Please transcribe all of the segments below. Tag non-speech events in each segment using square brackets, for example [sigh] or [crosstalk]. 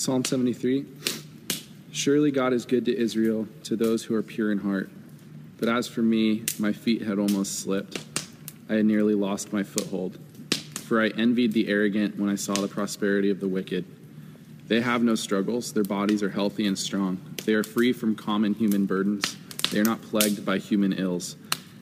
Psalm 73 Surely God is good to Israel, to those who are pure in heart. But as for me, my feet had almost slipped. I had nearly lost my foothold. For I envied the arrogant when I saw the prosperity of the wicked. They have no struggles, their bodies are healthy and strong. They are free from common human burdens, they are not plagued by human ills.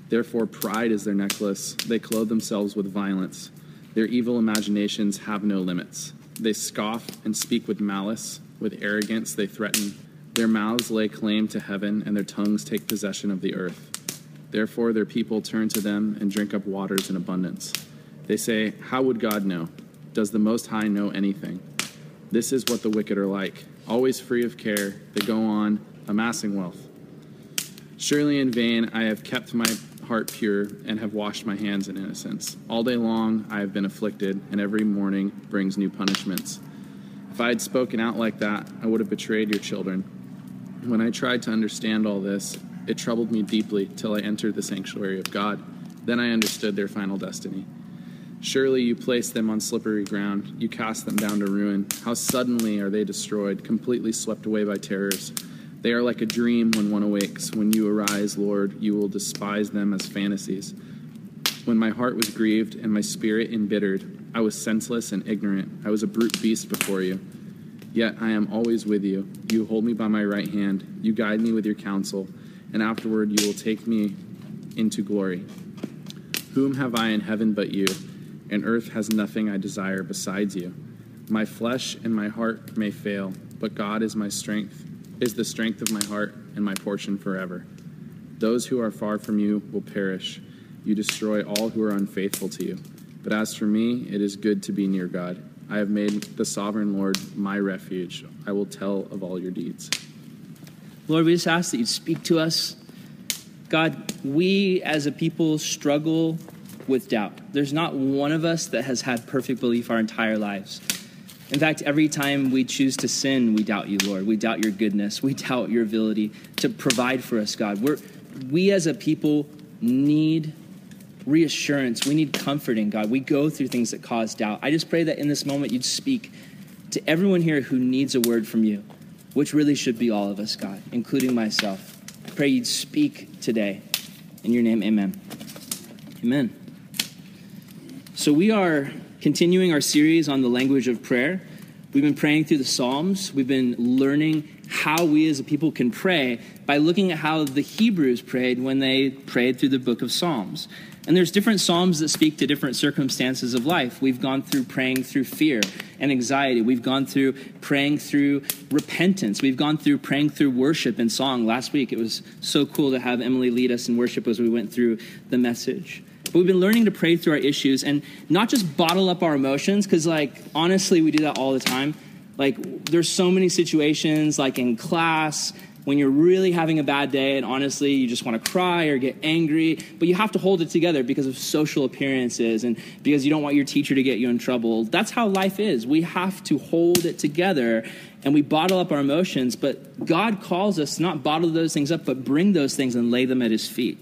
Therefore, pride is their necklace. They clothe themselves with violence. Their evil imaginations have no limits. They scoff and speak with malice. With arrogance, they threaten. Their mouths lay claim to heaven, and their tongues take possession of the earth. Therefore, their people turn to them and drink up waters in abundance. They say, How would God know? Does the Most High know anything? This is what the wicked are like, always free of care. They go on amassing wealth. Surely in vain I have kept my heart pure and have washed my hands in innocence. All day long I have been afflicted, and every morning brings new punishments. If I had spoken out like that, I would have betrayed your children. When I tried to understand all this, it troubled me deeply till I entered the sanctuary of God. Then I understood their final destiny. Surely you place them on slippery ground, you cast them down to ruin. How suddenly are they destroyed, completely swept away by terrors. They are like a dream when one awakes. When you arise, Lord, you will despise them as fantasies. When my heart was grieved and my spirit embittered, I was senseless and ignorant. I was a brute beast before you. Yet I am always with you. You hold me by my right hand. You guide me with your counsel, and afterward you will take me into glory. Whom have I in heaven but you? And earth has nothing I desire besides you. My flesh and my heart may fail, but God is my strength, is the strength of my heart and my portion forever. Those who are far from you will perish. You destroy all who are unfaithful to you. But as for me, it is good to be near God. I have made the sovereign Lord my refuge. I will tell of all your deeds. Lord, we just ask that you'd speak to us. God, we as a people struggle with doubt. There's not one of us that has had perfect belief our entire lives. In fact, every time we choose to sin, we doubt you, Lord. We doubt your goodness. We doubt your ability to provide for us, God. We're, we as a people need reassurance. We need comforting, God. We go through things that cause doubt. I just pray that in this moment you'd speak to everyone here who needs a word from you, which really should be all of us, God, including myself. I pray you'd speak today. In your name, amen. Amen. So we are continuing our series on the language of prayer. We've been praying through the Psalms. We've been learning how we as a people can pray by looking at how the Hebrews prayed when they prayed through the book of Psalms. And there's different psalms that speak to different circumstances of life. We've gone through praying through fear and anxiety. We've gone through praying through repentance. We've gone through praying through worship and song. Last week it was so cool to have Emily lead us in worship as we went through the message. But we've been learning to pray through our issues and not just bottle up our emotions, because, like, honestly, we do that all the time. Like, there's so many situations, like in class, when you're really having a bad day and honestly you just want to cry or get angry, but you have to hold it together because of social appearances and because you don't want your teacher to get you in trouble. That's how life is. We have to hold it together and we bottle up our emotions, but God calls us not bottle those things up, but bring those things and lay them at his feet.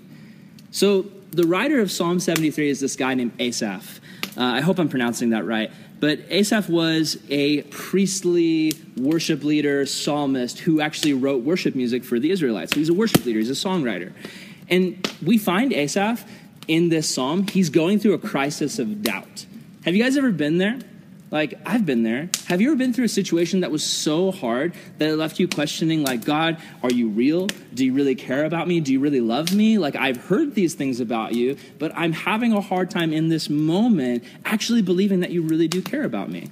So the writer of Psalm 73 is this guy named Asaph. Uh, I hope I'm pronouncing that right. But Asaph was a priestly worship leader, psalmist, who actually wrote worship music for the Israelites. So he's a worship leader, he's a songwriter. And we find Asaph in this psalm, he's going through a crisis of doubt. Have you guys ever been there? Like, I've been there. Have you ever been through a situation that was so hard that it left you questioning, like, God, are you real? Do you really care about me? Do you really love me? Like, I've heard these things about you, but I'm having a hard time in this moment actually believing that you really do care about me.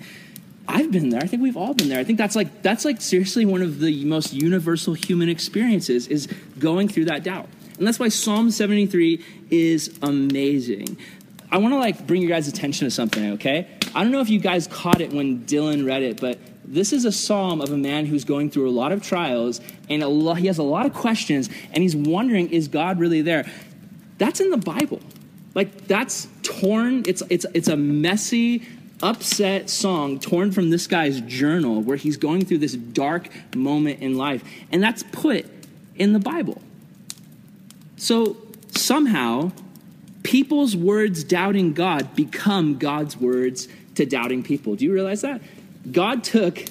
I've been there. I think we've all been there. I think that's like that's like seriously one of the most universal human experiences is going through that doubt. And that's why Psalm 73 is amazing. I want to like bring your guys' attention to something, okay? I don't know if you guys caught it when Dylan read it, but this is a psalm of a man who's going through a lot of trials and lot, he has a lot of questions and he's wondering, is God really there? That's in the Bible. Like that's torn. It's it's it's a messy, upset song torn from this guy's journal where he's going through this dark moment in life, and that's put in the Bible. So somehow people's words doubting God become God's words to doubting people. Do you realize that? God took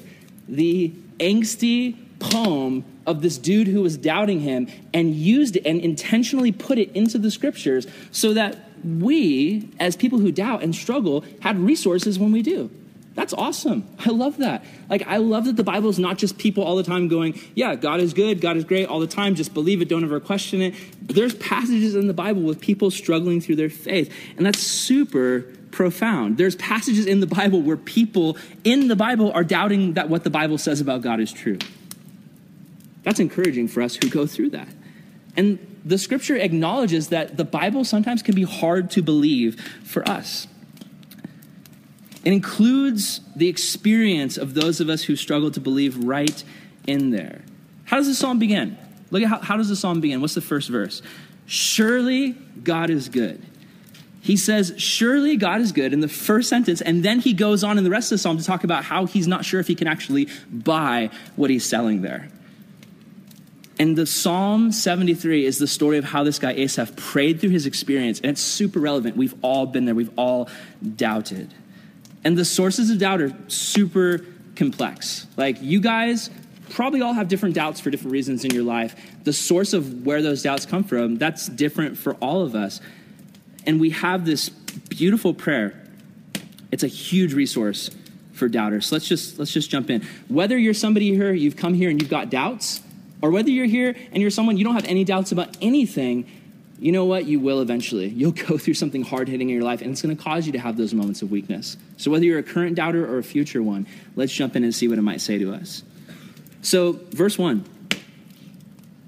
the angsty poem of this dude who was doubting him and used it and intentionally put it into the scriptures so that we, as people who doubt and struggle, had resources when we do. That's awesome. I love that. Like, I love that the Bible is not just people all the time going, yeah, God is good, God is great all the time, just believe it, don't ever question it. There's passages in the Bible with people struggling through their faith, and that's super profound. There's passages in the Bible where people in the Bible are doubting that what the Bible says about God is true. That's encouraging for us who go through that. And the scripture acknowledges that the Bible sometimes can be hard to believe for us. It includes the experience of those of us who struggle to believe right in there. How does the psalm begin? Look at how, how does the psalm begin? What's the first verse? Surely God is good. He says, Surely God is good in the first sentence, and then he goes on in the rest of the psalm to talk about how he's not sure if he can actually buy what he's selling there. And the Psalm 73 is the story of how this guy Asaph prayed through his experience, and it's super relevant. We've all been there, we've all doubted. And the sources of doubt are super complex. Like, you guys probably all have different doubts for different reasons in your life. The source of where those doubts come from, that's different for all of us. And we have this beautiful prayer. It's a huge resource for doubters. So let's just let's just jump in. Whether you're somebody here, you've come here and you've got doubts, or whether you're here and you're someone you don't have any doubts about anything, you know what? You will eventually. [laughs] You'll go through something hard hitting in your life, and it's going to cause you to have those moments of weakness. So, whether you're a current doubter or a future one, let's jump in and see what it might say to us. So, verse 1,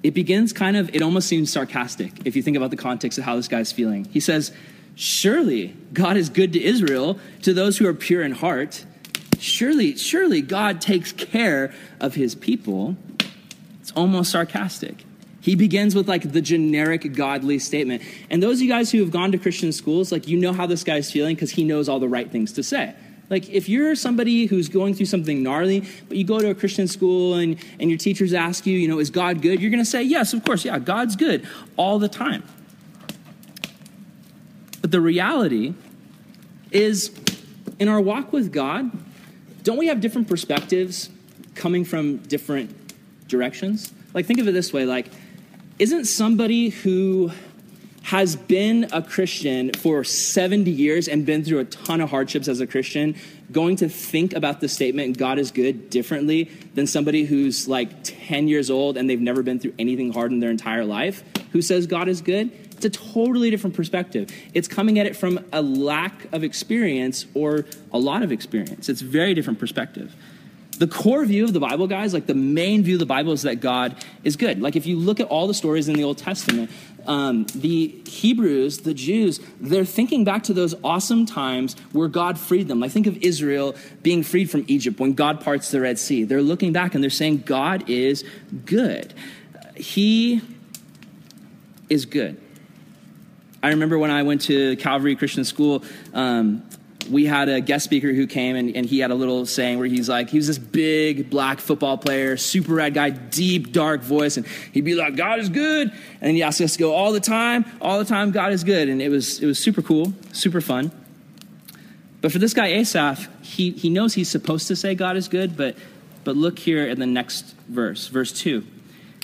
it begins kind of, it almost seems sarcastic if you think about the context of how this guy's feeling. He says, Surely God is good to Israel, to those who are pure in heart. Surely, surely God takes care of his people. It's almost sarcastic. He begins with like the generic godly statement. And those of you guys who have gone to Christian schools, like you know how this guy's feeling because he knows all the right things to say. Like if you're somebody who's going through something gnarly, but you go to a Christian school and, and your teachers ask you, you know, is God good? You're gonna say, yes, of course, yeah, God's good all the time. But the reality is in our walk with God, don't we have different perspectives coming from different directions? Like think of it this way, like isn't somebody who has been a Christian for 70 years and been through a ton of hardships as a Christian going to think about the statement God is good differently than somebody who's like 10 years old and they've never been through anything hard in their entire life who says God is good? It's a totally different perspective. It's coming at it from a lack of experience or a lot of experience. It's a very different perspective the core view of the Bible, guys, like the main view of the Bible is that God is good. Like if you look at all the stories in the Old Testament, um, the Hebrews, the Jews, they're thinking back to those awesome times where God freed them. Like think of Israel being freed from Egypt when God parts the Red Sea. They're looking back and they're saying, God is good. He is good. I remember when I went to Calvary Christian School, um, we had a guest speaker who came and, and, he had a little saying where he's like, he was this big black football player, super rad guy, deep, dark voice. And he'd be like, God is good. And he asked us to go all the time, all the time, God is good. And it was, it was super cool, super fun. But for this guy, Asaph, he, he knows he's supposed to say God is good, but, but look here in the next verse, verse 2.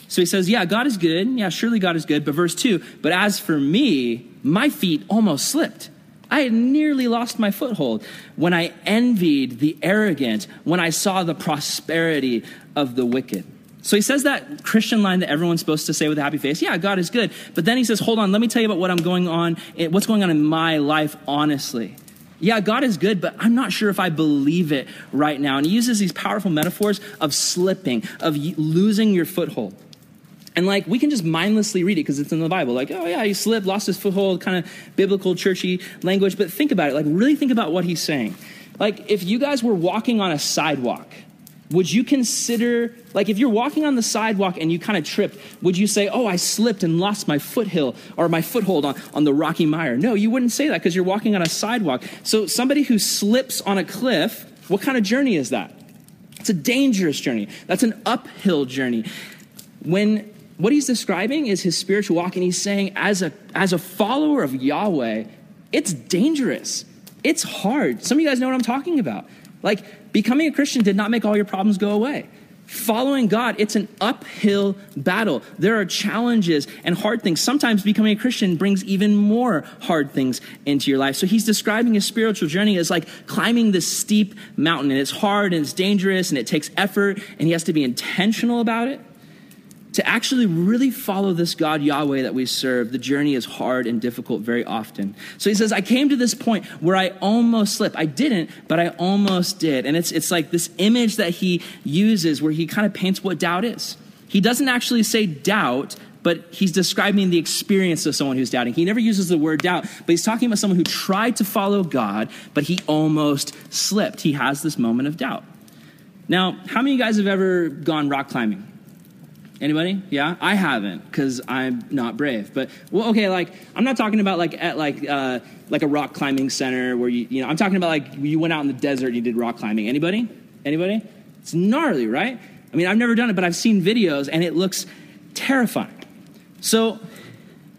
So he says, Yeah, God is good. Yeah, surely God is good. But verse 2, but as for me, my feet almost slipped. I had nearly lost my foothold when I envied the arrogant, when I saw the prosperity of the wicked. So he says that Christian line that everyone's supposed to say with a happy face. Yeah, God is good. But then he says, hold on, let me tell you about what I'm going on, eh, what's going on in my life honestly. Yeah, God is good, but I'm not sure if I believe it right now. And he uses these powerful metaphors of slipping, of losing your foothold. And like we can just mindlessly read it because it's in the Bible. Like, oh yeah, he slipped, lost his foothold, kind of biblical, churchy language. But think about it. Like, really think about what he's saying. Like, if you guys were walking on a sidewalk, would you consider, like, if you're walking on the sidewalk and you kind of tripped, would you say, oh, I slipped and lost my foothill or my foothold on, on the rocky mire? No, you wouldn't say that because you're walking on a sidewalk. So, somebody who slips on a cliff, what kind of journey is that? It's a dangerous journey. That's an uphill journey. When what he's describing is his spiritual walk, and he's saying, as a, as a follower of Yahweh, it's dangerous. It's hard. Some of you guys know what I'm talking about. Like, becoming a Christian did not make all your problems go away. Following God, it's an uphill battle. There are challenges and hard things. Sometimes becoming a Christian brings even more hard things into your life. So he's describing his spiritual journey as like climbing this steep mountain, and it's hard and it's dangerous and it takes effort, and he has to be intentional about it to actually really follow this God Yahweh that we serve, the journey is hard and difficult very often. So he says, I came to this point where I almost slipped. I didn't, but I almost did. And it's, it's like this image that he uses where he kind of paints what doubt is. He doesn't actually say doubt, but he's describing the experience of someone who's doubting. He never uses the word doubt, but he's talking about someone who tried to follow God, but he almost slipped. He has this moment of doubt. Now, how many of you guys have ever gone rock climbing? Anybody? Yeah, I haven't because I'm not brave. But well, okay, like I'm not talking about like at like uh, like a rock climbing center where you you know I'm talking about like you went out in the desert and you did rock climbing. Anybody? Anybody? It's gnarly, right? I mean, I've never done it, but I've seen videos and it looks terrifying. So,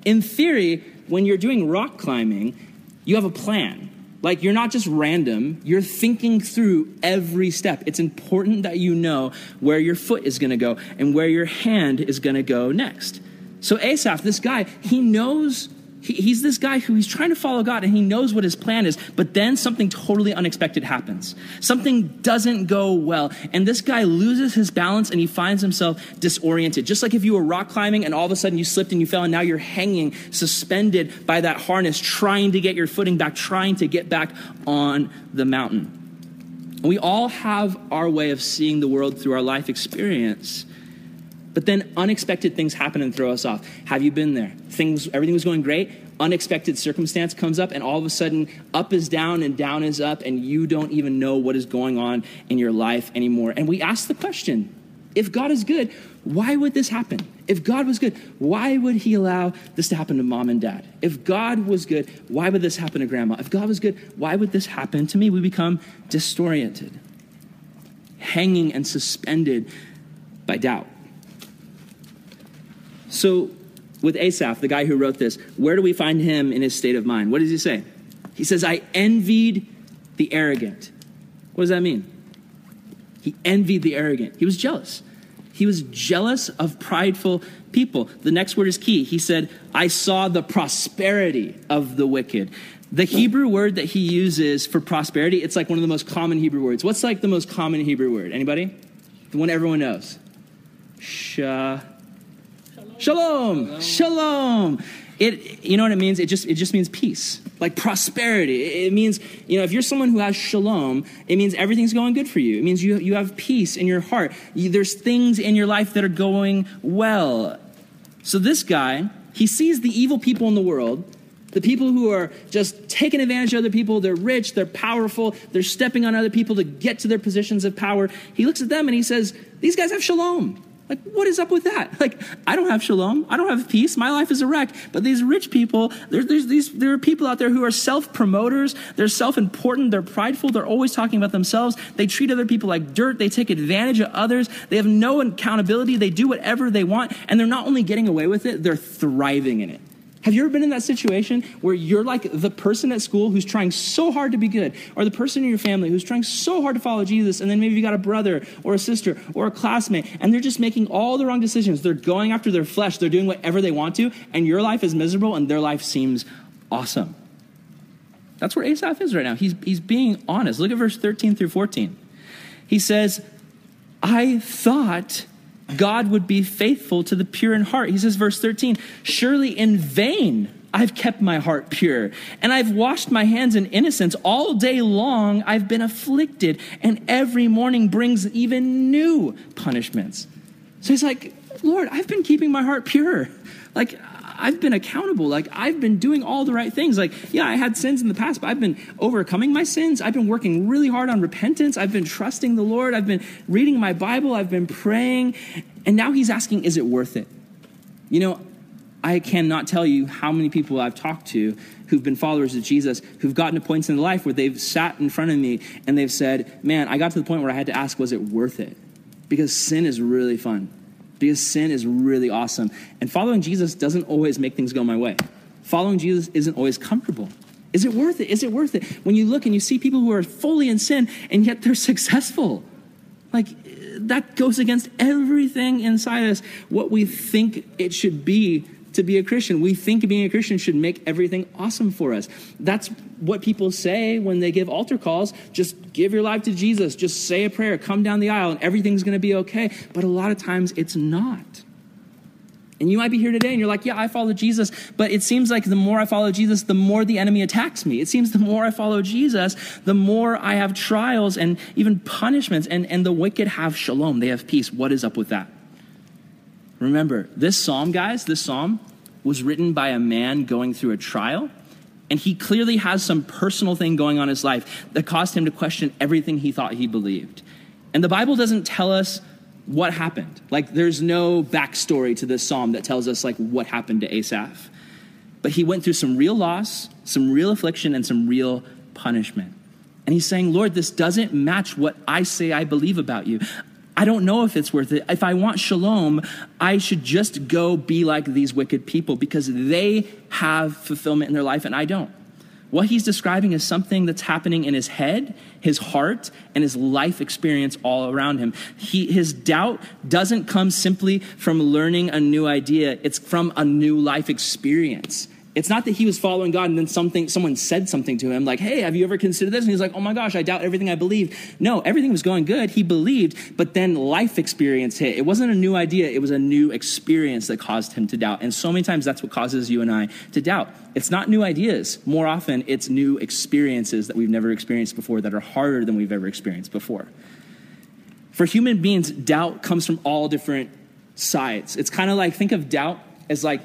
in theory, when you're doing rock climbing, you have a plan. Like you're not just random, you're thinking through every step. It's important that you know where your foot is going to go and where your hand is going to go next. So Asaph, this guy, he knows he, he's this guy who he's trying to follow God and he knows what his plan is, but then something totally unexpected happens. Something doesn't go well. And this guy loses his balance and he finds himself disoriented. Just like if you were rock climbing and all of a sudden you slipped and you fell and now you're hanging suspended by that harness, trying to get your footing back, trying to get back on the mountain. We all have our way of seeing the world through our life experience. But then unexpected things happen and throw us off. Have you been there? Things, everything was going great. Unexpected circumstance comes up, and all of a sudden, up is down and down is up, and you don't even know what is going on in your life anymore. And we ask the question if God is good, why would this happen? If God was good, why would He allow this to happen to mom and dad? If God was good, why would this happen to grandma? If God was good, why would this happen to me? We become disoriented, hanging and suspended by doubt. So, with Asaph, the guy who wrote this, where do we find him in his state of mind? What does he say? He says, I envied the arrogant. What does that mean? He envied the arrogant. He was jealous. He was jealous of prideful people. The next word is key. He said, I saw the prosperity of the wicked. The Hebrew word that he uses for prosperity, it's like one of the most common Hebrew words. What's like the most common Hebrew word? Anybody? The one everyone knows. Shah. Shalom. Shalom. It, you know what it means? It just, it just means peace, like prosperity. It means, you know, if you're someone who has shalom, it means everything's going good for you. It means you, you have peace in your heart. You, there's things in your life that are going well. So this guy, he sees the evil people in the world, the people who are just taking advantage of other people. They're rich, they're powerful, they're stepping on other people to get to their positions of power. He looks at them and he says, These guys have shalom. Like, what is up with that? [laughs] Like, I don't have shalom. I don't have peace. My life is a wreck. But these rich people, there's, there's these, there are people out there who are self promoters. They're self important. They're prideful. They're always talking about themselves. They treat other people like dirt. They take advantage of others. They have no accountability. They do whatever they want. And they're not only getting away with it, they're thriving in it. Have you ever been in that situation where you're like the person at school who's trying so hard to be good, or the person in your family who's trying so hard to follow Jesus, and then maybe you got a brother or a sister or a classmate, and they're just making all the wrong decisions. They're going after their flesh, they're doing whatever they want to, and your life is miserable and their life seems awesome. That's where Asaph is right now. He's, he's being honest. Look at verse 13 through 14. He says, I thought God would be faithful to the pure in heart. He says, verse 13, surely in vain I've kept my heart pure, and I've washed my hands in innocence. All day long I've been afflicted, and every morning brings even new punishments. So he's like, Lord, I've been keeping my heart pure. Like, I've been accountable. Like, I've been doing all the right things. Like, yeah, I had sins in the past, but I've been overcoming my sins. I've been working really hard on repentance. I've been trusting the Lord. I've been reading my Bible. I've been praying. And now he's asking, is it worth it? You know, I cannot tell you how many people I've talked to who've been followers of Jesus who've gotten to points in their life where they've sat in front of me and they've said, Man, I got to the point where I had to ask, was it worth it? Because sin is really fun because sin is really awesome. And following Jesus doesn't always make things go my way. Following Jesus isn't always comfortable. Is it worth it? Is it worth it? When you look and you see people who are fully in sin and yet they're [laughs] successful, like that goes against everything inside us, what we think it should be to be a Christian. We think being a Christian should make everything awesome for us. That's what people say when they give altar calls. Just give your life to Jesus, just say a prayer, come down the aisle, and everything's going to be okay. But a lot of times it's not. And you might be here today and you're like, yeah, I follow Jesus, but it seems like the more I follow Jesus, the more the enemy attacks me. It seems the more I follow Jesus, the more I have trials and even punishments, and, and the wicked have shalom. They have peace. What is up with that? Remember, this psalm, guys, this psalm was written by a man going through a trial, and he clearly has some personal thing going on in his life that caused him to question everything he thought he believed. And the Bible doesn't tell us what happened. Like, there's no backstory to this psalm that tells us, like, what happened to Asaph. But he went through some real loss, some real affliction, and some real punishment. And he's saying, Lord, this doesn't match what I say I believe about you. I don't know if it's worth it. If I want shalom, I should just go be like these wicked people because they have fulfillment in their life and I don't. What he's describing is something that's happening in his head, his heart, and his life experience all around him. He, his doubt doesn't come simply from learning a new idea, it's from a new life experience. It's not that he was following God and then something, someone said something to him like, hey, have you ever considered this? And he's like, oh my gosh, I doubt everything I believed. No, everything was going good. He believed, but then life experience hit. It wasn't a new idea, it was a new experience that caused him to doubt. And so many times that's what causes you and I to doubt. It's not new ideas. More often, it's new experiences that we've never experienced before that are harder than we've ever experienced before. For human beings, doubt comes from all different sides. It's kind of like, think of doubt as like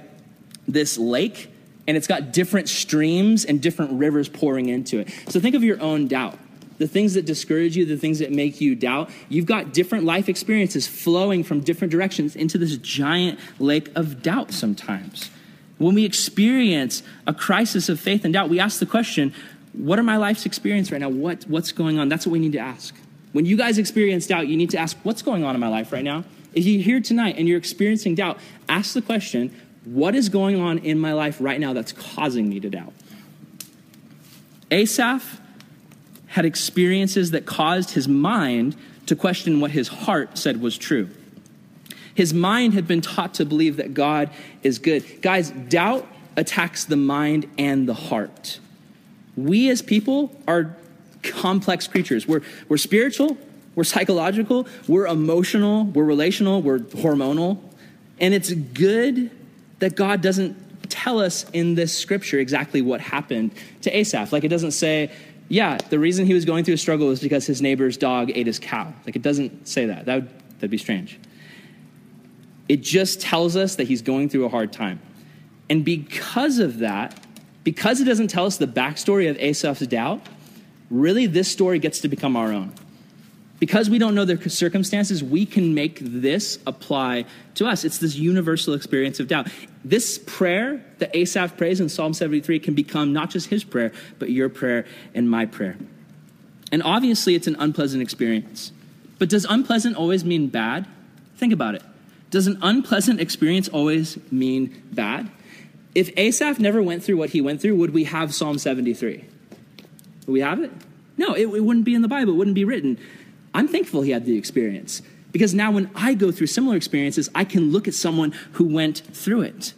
this lake and it's got different streams and different rivers pouring into it. So think of your own doubt. The things that discourage you, the things that make you doubt, you've got different life experiences flowing from different directions into this giant lake of doubt sometimes. When we experience a crisis of faith and doubt, we ask the question, what are my life's experience right now? What, what's going on? That's what we need to ask. When you guys experience doubt, you need to ask, what's going on in my life right now? If you're here tonight and you're experiencing doubt, ask the question, what is going on in my life right now that's causing me to doubt? Asaph had experiences that caused his mind to question what his heart said was true. His mind had been taught to believe that God is good. Guys, doubt attacks the mind and the heart. We as people are complex creatures. We're, we're spiritual, we're psychological, we're emotional, we're relational, we're hormonal. And it's good that God doesn't tell us in this scripture exactly what happened to Asaph. Like it doesn't say, yeah, the reason he was going through a struggle was because his neighbor's dog ate his cow. Like it doesn't say that. That would that'd be strange. It just tells us that he's going through a hard time. And because of that, because it doesn't tell us the backstory of Asaph's doubt, really this story gets to become our own. Because we don't know their circumstances, we can make this apply to us. It's this universal experience of doubt. This prayer that Asaph prays in Psalm 73 can become not just his prayer, but your prayer and my prayer. And obviously, it's an unpleasant experience. But does unpleasant always mean bad? Think about it. Does an unpleasant experience always mean bad? If Asaph never went through what he went through, would we have Psalm 73? Would we have it? No, it, it wouldn't be in the Bible, it wouldn't be written. I'm thankful he had the experience because now when I go through similar experiences, I can look at someone who went through it.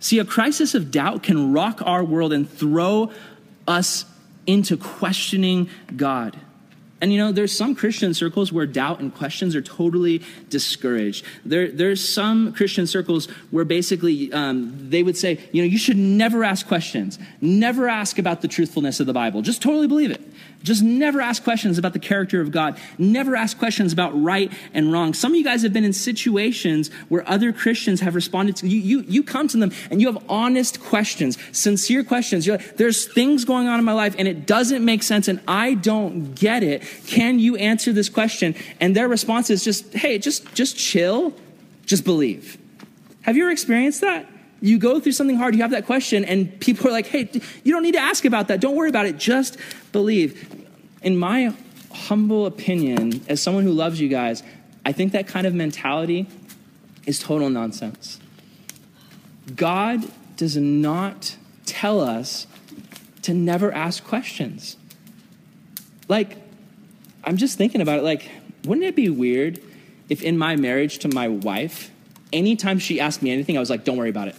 See, a crisis of doubt can rock our world and throw us into questioning God. And you know, there's some Christian circles where doubt and questions are totally discouraged. There, there's some Christian circles where basically um, they would say, you know, you should never ask questions, never ask about the truthfulness of the Bible, just totally believe it. Just never ask questions about the character of God. Never ask questions about right and wrong. Some of you guys have been in situations where other Christians have responded to you. You, you come to them and you have honest questions, sincere questions. You're like, there's things going on in my life and it doesn't make sense and I don't get it. Can you answer this question? And their response is just, hey, just, just chill, just believe. Have you ever experienced that? You go through something hard, you have that question, and people are like, hey, you don't need to ask about that. Don't worry about it. Just believe. In my humble opinion, as someone who loves you guys, I think that kind of mentality is total nonsense. God does not tell us to never ask questions. Like, I'm just thinking about it. Like, wouldn't it be weird if in my marriage to my wife, anytime she asked me anything, I was like, don't worry about it.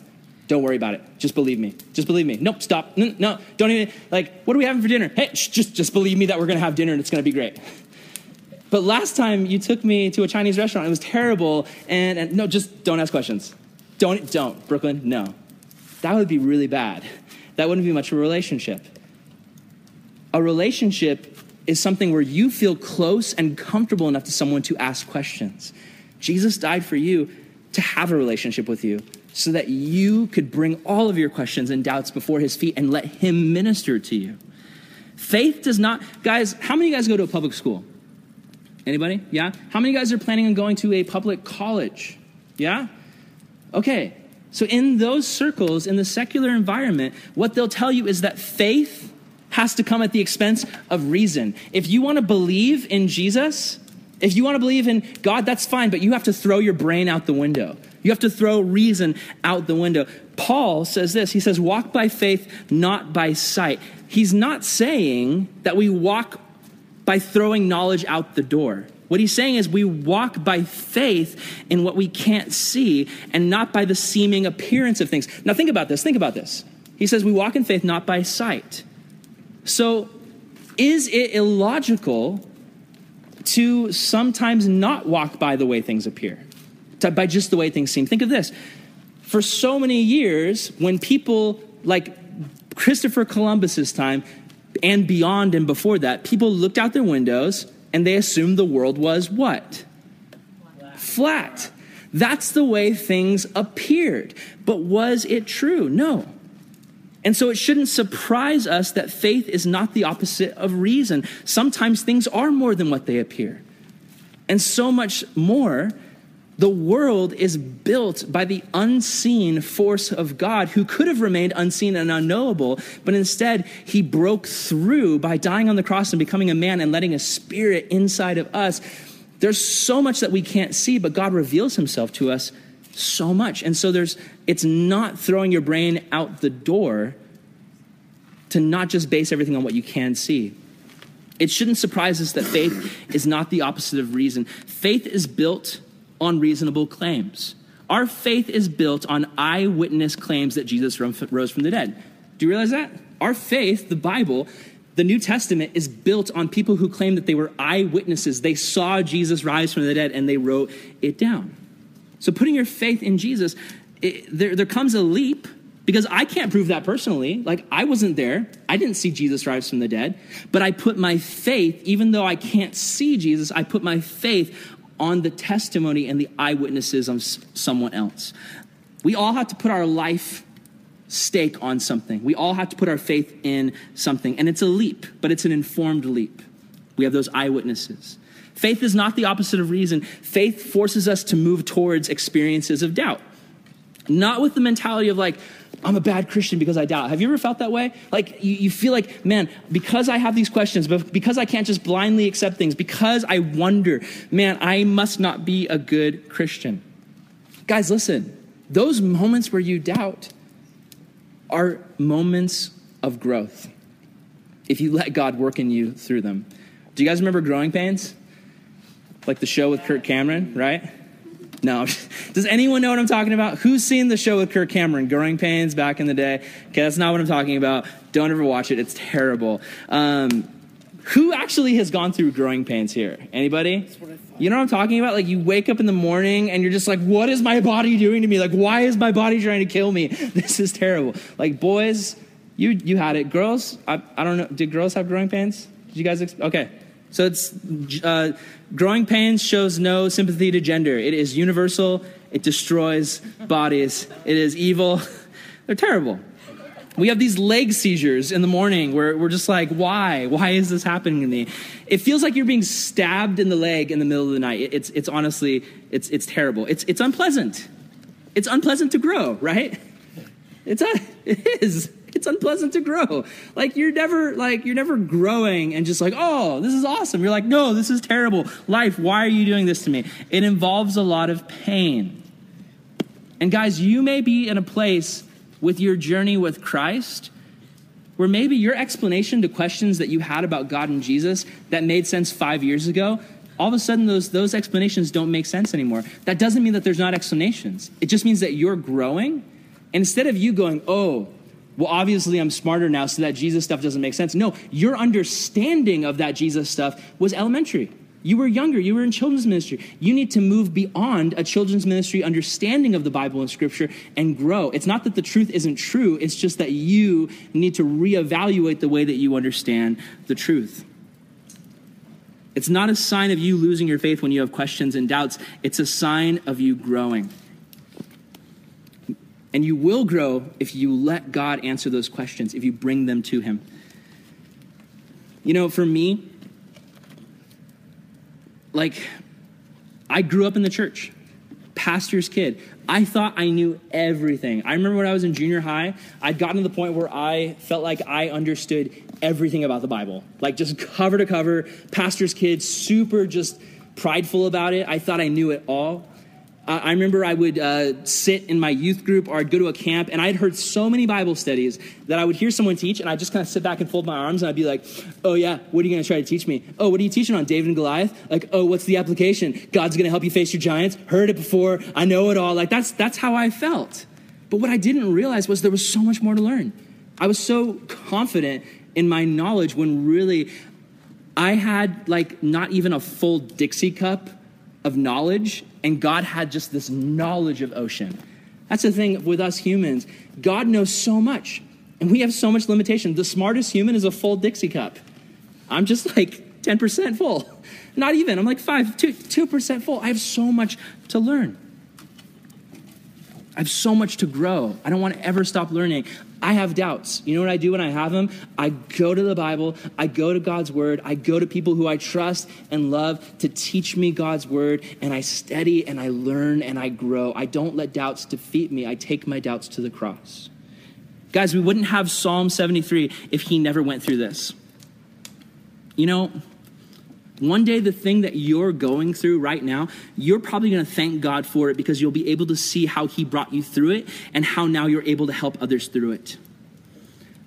Don't worry about it. Just believe me. Just believe me. Nope, stop. No, no don't even. Like, what are we having for dinner? Hey, just, just believe me that we're going to have dinner and it's going to be great. But last time you took me to a Chinese restaurant, it was terrible. And, and no, just don't ask questions. Don't, don't. Brooklyn, no. That would be really bad. That wouldn't be much of a relationship. A relationship is something where you feel close and comfortable enough to someone to ask questions. Jesus died for you to have a relationship with you so that you could bring all of your questions and doubts before his feet and let him minister to you. Faith does not, guys, how many of you guys go to a public school? Anybody? Yeah? How many of you guys are planning on going to a public college? Yeah? Okay. So, in those circles, in the secular environment, what they'll tell you is that faith has to come at the expense of reason. If you want to believe in Jesus, if you want to believe in God, that's fine, but you have to throw your brain out the window. You have to throw reason out the window. Paul says this he says, walk by faith, not by sight. He's not saying that we walk by throwing knowledge out the door. What he's saying is we walk by faith in what we can't see and not by the seeming appearance of things. Now, think about this. Think about this. He says we walk in faith not by sight. So, is it illogical to sometimes not walk by the way things appear, by just the way things seem? Think of this. For so many years, when people like Christopher Columbus's time and beyond and before that, people looked out their windows and they assumed the world was what? Flat. Flat. That's the way things appeared. But was it true? No. And so it shouldn't surprise us that faith is not the opposite of reason. Sometimes things are more than what they appear. And so much more, the world is built by the unseen force of God who could have remained unseen and unknowable, but instead he broke through by dying on the cross and becoming a man and letting a spirit inside of us. There's so much that we can't see, but God reveals himself to us so much. And so there's it's not throwing your brain out the door to not just base everything on what you can see. It shouldn't surprise us that faith is not the opposite of reason. Faith is built on reasonable claims. Our faith is built on eyewitness claims that Jesus rose from the dead. Do you realize that? Our faith, the Bible, the New Testament is built on people who claim that they were eyewitnesses. They saw Jesus rise from the dead and they wrote it down. So putting your faith in Jesus, it, there, there comes a leap because I can't prove that personally. Like, I wasn't there. I didn't see Jesus rise from the dead. But I put my faith, even though I can't see Jesus, I put my faith on the testimony and the eyewitnesses of someone else. We all have to put our life stake on something. We all have to put our faith in something. And it's a leap, but it's an informed leap. We have those eyewitnesses. Faith is not the opposite of reason. Faith forces us to move towards experiences of doubt. Not with the mentality of like, I'm a bad Christian because I doubt. Have you ever felt that way? Like you, you, feel like, man, because I have these questions, but because I can't just blindly accept things, because I wonder, man, I must not be a good Christian. Guys, listen, those moments where you doubt are moments of growth if you let God work in you through them. Do you guys remember Growing Pains? like the show with Kirk Cameron, right? No. Does anyone know what I'm talking about? Who's seen the show with Kirk Cameron, Growing Pains, back in the day? Okay, that's not what I'm talking about. Don't ever watch it. It's terrible. Um, who actually has gone through growing pains here? Anybody? You know what I'm talking about? Like you wake up in the morning and you're just like, what is my body doing to me? Like, why is my body trying to kill me? [laughs] This is terrible. Like, boys, you you had it. Girls, I, I don't know. Did girls have growing pains? Did you guys? Ex- okay. So it's uh, growing pains shows no sympathy to gender. It is universal. It destroys bodies. It is evil. [laughs] They're terrible. We have these leg seizures in the morning where we're just like, why? Why is this happening to me? It feels like you're being stabbed in the leg in the middle of the night. It's, it's honestly, it's, it's terrible. It's, it's unpleasant. It's unpleasant to grow, right? It's [laughs] it is [laughs] it's unpleasant to grow. Like you're never like you're never growing and just like, "Oh, this is awesome." You're like, "No, this is terrible. Life, why are you doing this to me?" It involves a lot of pain. And guys, you may be in a place with your journey with Christ where maybe your explanation to questions that you had about God and Jesus that made sense five years ago, all of a sudden those, those explanations don't make sense anymore. That doesn't mean that there's not explanations. It just means that you're growing. And instead of you going, oh, well, obviously I'm smarter now, so that Jesus stuff doesn't make sense. No, your understanding of that Jesus stuff was elementary. You were younger, you were in children's ministry. You need to move beyond a children's ministry understanding of the Bible and Scripture and grow. It's not that the truth isn't true, it's just that you need to reevaluate the way that you understand the truth. It's not a sign of you losing your faith when you have questions and doubts, it's a sign of you growing. And you will grow if you let God answer those questions, if you bring them to Him. You know, for me, like, I grew up in the church, pastor's kid. I thought I knew everything. I remember when I was in junior high, I'd gotten to the point where I felt like I understood everything about the Bible, like just cover to cover, pastor's kid, super just prideful about it. I thought I knew it all. I remember I would uh, sit in my youth group or I'd go to a camp and I'd heard so many Bible studies that I would hear someone teach and I'd just kind of sit back and fold my arms and I'd be like, oh yeah, what are you going to try to teach me? Oh, what are you teaching on, David and Goliath? Like, oh, what's the application? God's going to help you face your giants. Heard it before. I know it all. Like, that's, that's how I felt. But what I didn't realize was there was so much more to learn. I was so confident in my knowledge when really I had like not even a full Dixie cup of knowledge, and God had just this knowledge of ocean. That's the thing with us humans. God knows so much, and we have so much limitation. The smartest human is a full Dixie cup. I'm just like 10% full. [laughs] Not even. I'm like 5, 2, 2% full. I have so much to learn. I have so much to grow. I don't want to ever stop learning. I have doubts. You know what I do when I have them? I go to the Bible, I go to God's word, I go to people who I trust and love to teach me God's word, and I study and I learn and I grow. I don't let doubts defeat me. I take my doubts to the cross. Guys, we wouldn't have Psalm 73 if he never went through this. You know, one day, the thing that you're going through right now, you're probably going to thank God for it because you'll be able to see how He brought you through it and how now you're able to help others through it.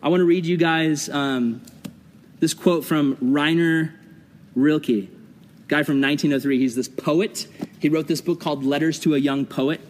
I want to read you guys um, this quote from Rainer Rilke, guy from 1903. He's this poet. He wrote this book called Letters to a Young Poet.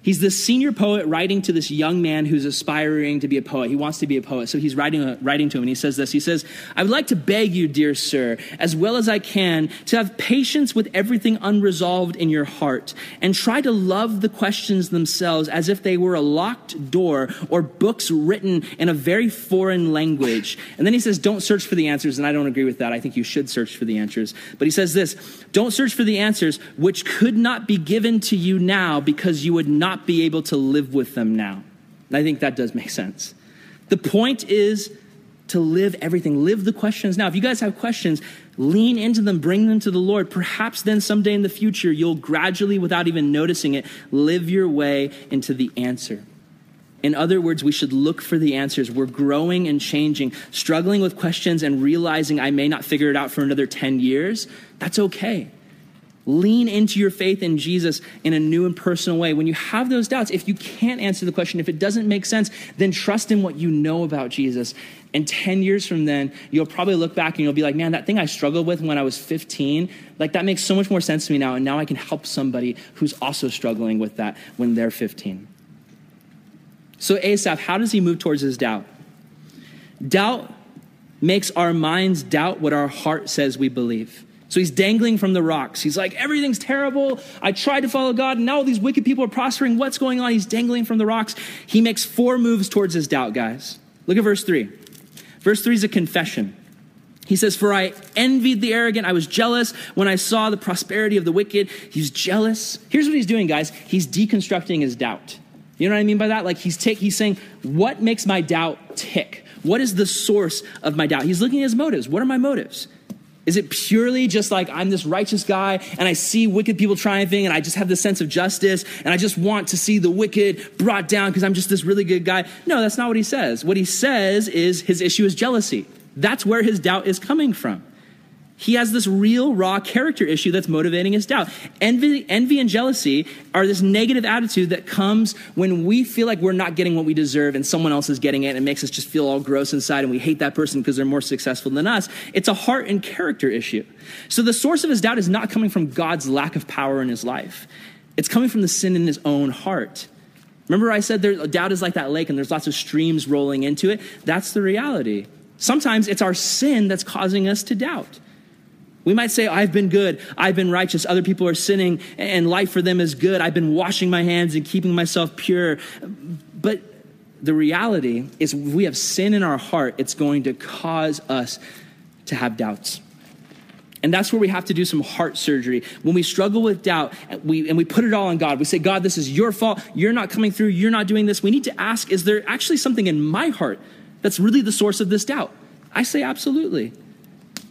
He's the senior poet writing to this young man who's aspiring to be a poet. He wants to be a poet. So he's writing, a, writing to him, and he says this. He says, I would like to beg you, dear sir, as well as I can, to have patience with everything unresolved in your heart, and try to love the questions themselves as if they were a locked door or books written in a very foreign language. And then he says, Don't search for the answers, and I don't agree with that. I think you should search for the answers. But he says this Don't search for the answers which could not be given to you now because you would not not be able to live with them now. And I think that does make sense. The point is to live everything, live the questions now. If you guys have questions, lean into them, bring them to the Lord. Perhaps then someday in the future, you'll gradually, without even noticing it, live your way into the answer. In other words, we should look for the answers. We're growing and changing, struggling with questions and realizing I may not figure it out for another 10 years. That's okay. Lean into your faith in Jesus in a new and personal way. When you have those doubts, if you can't answer the question, if it doesn't make sense, then trust in what you know about Jesus. And 10 years from then, you'll probably look back and you'll be like, man, that thing I struggled with when I was 15, like that makes so much more sense to me now. And now I can help somebody who's also struggling with that when they're 15. So, Asaph, how does he move towards his doubt? Doubt makes our minds doubt what our heart says we believe. So he's dangling from the rocks. He's like, everything's terrible. I tried to follow God, and now all these wicked people are prospering. What's going on? He's dangling from the rocks. He makes four moves towards his doubt, guys. Look at verse three. Verse three is a confession. He says, For I envied the arrogant. I was jealous when I saw the prosperity of the wicked. He's jealous. Here's what he's doing, guys. He's deconstructing his doubt. You know what I mean by that? Like he's, take, he's saying, What makes my doubt tick? What is the source of my doubt? He's looking at his motives. What are my motives? Is it purely just like I'm this righteous guy and I see wicked people triumphing and I just have this sense of justice and I just want to see the wicked brought down because I'm just this really good guy? No, that's not what he says. What he says is his issue is jealousy. That's where his doubt is coming from. He has this real raw character issue that's motivating his doubt. Envy, envy and jealousy are this negative attitude that comes when we feel like we're not getting what we deserve and someone else is getting it and it makes us just feel all gross inside and we hate that person because they're more successful than us. It's a heart and character issue. So the source of his doubt is not coming from God's lack of power in his life. It's coming from the sin in his own heart. Remember I said there, doubt is like that lake and there's lots of streams rolling into it? That's the reality. Sometimes it's our sin that's causing us to doubt. We might say, I've been good, I've been righteous, other people are sinning, and life for them is good. I've been washing my hands and keeping myself pure. But the reality is, if we have sin in our heart, it's going to cause us to have doubts. And that's where we have to do some heart surgery. When we struggle with doubt we, and we put it all on God, we say, God, this is your fault. You're not coming through. You're not doing this. We need to ask, is there actually something in my heart that's really the source of this doubt? I say, absolutely.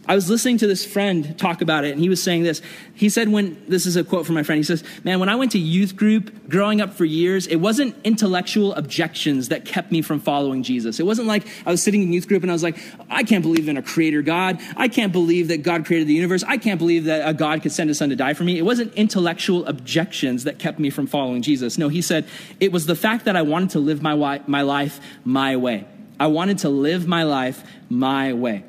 I was listening to this friend talk about it, and he was saying this. He said, when this is a quote from my friend, he says, Man, when I went to youth group growing up for years, it wasn't intellectual objections that kept me from following Jesus. It wasn't like I was sitting in youth group and I was like, I can't believe in a creator God. I can't believe that God created the universe. I can't believe that a God could send a son to die for me. It wasn't intellectual objections that kept me from following Jesus. No, he said, it was the fact that I wanted to live my, my life my way. I wanted to live my life my way.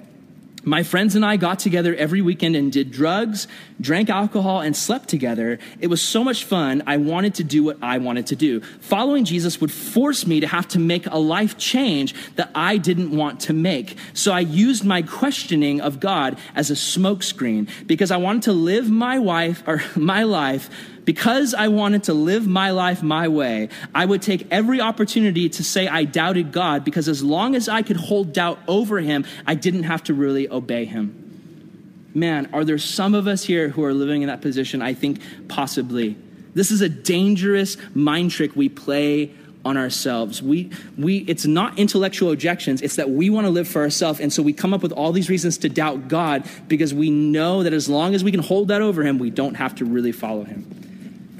My friends and I got together every weekend and did drugs, drank alcohol, and slept together. It was so much fun. I wanted to do what I wanted to do. Following Jesus would force me to have to make a life change that I didn't want to make. So I used my questioning of God as a smokescreen because I wanted to live my wife or [laughs] my life because I wanted to live my life my way, I would take every opportunity to say I doubted God because as long as I could hold doubt over him, I didn't have to really obey him. Man, are there some of us here who are living in that position? I think possibly. This is a dangerous mind trick we play on ourselves. We, we, it's not intellectual objections, it's that we want to live for ourselves. And so we come up with all these reasons to doubt God because we know that as long as we can hold that over Him, we don't have to really follow Him.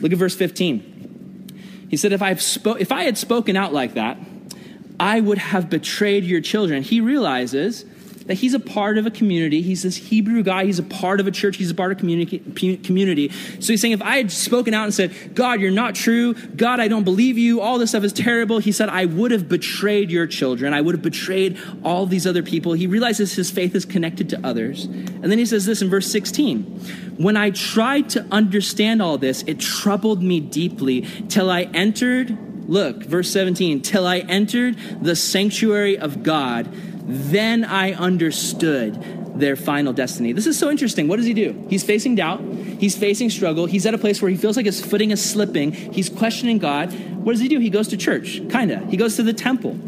Look at verse 15. He said, if, I've spo- if I had spoken out like that, I would have betrayed your children. He realizes that he's a part of a community. He's this Hebrew guy. He's a part of a church. He's a part of community. community. So he's saying, if I had spoken out and said, God, you're not true. God, I don't believe you. All this stuff is terrible. He said, I would have betrayed your children. I would have betrayed all these other people. He realizes his faith is connected to others. And then he says this in verse 16 When I tried to understand all this, it troubled me deeply till I entered. Look, verse 17, till I entered the sanctuary of God then I understood their final destiny. This is so interesting. What does he do? He's facing doubt. He's facing struggle. He's at a place where he feels like his footing is slipping. He's questioning God. What does he do? He goes to church, kind of. He goes to the temple.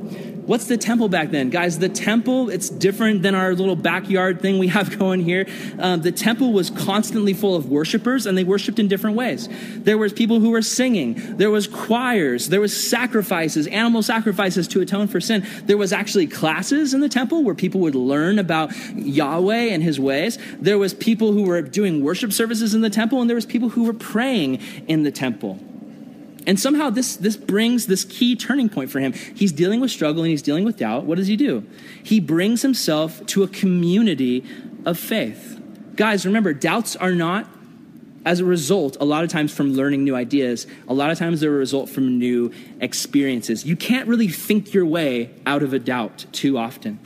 What's the temple back then? Guys, the temple, it's different than our little backyard thing we have [laughs] going here. Um, the temple was constantly full of worshipers and they worshiped in different ways. There was people who were singing. There was choirs. There was sacrifices, animal sacrifices to atone for sin. There was actually classes in the temple where people would learn about Yahweh and his ways. There was people who were doing worship services in the temple and there was people who were praying in the temple. And somehow this, this brings this key turning point for him. He's dealing with struggle and he's dealing with doubt. What does he do? He brings himself to a community of faith. Guys, remember, doubts are not as a result, a lot of times from learning new ideas, a lot of times they're a result from new experiences. You can't really think your way out of a doubt too often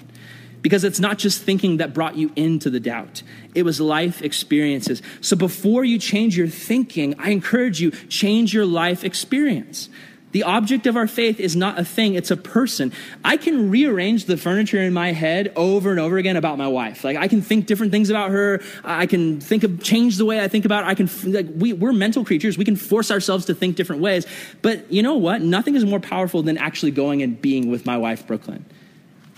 because it's not just thinking that brought you into the doubt, it was life experiences. So before you change your thinking, I encourage you, change your life experience. The object of our faith is not a thing, it's a person. I can rearrange the furniture in my head over and over again about my wife. Like I can think different things about her. I can think of change the way I think about her. I can like we we're mental creatures. We can force ourselves to think different ways. But you know what? Nothing is more powerful than actually going and being with my wife Brooklyn.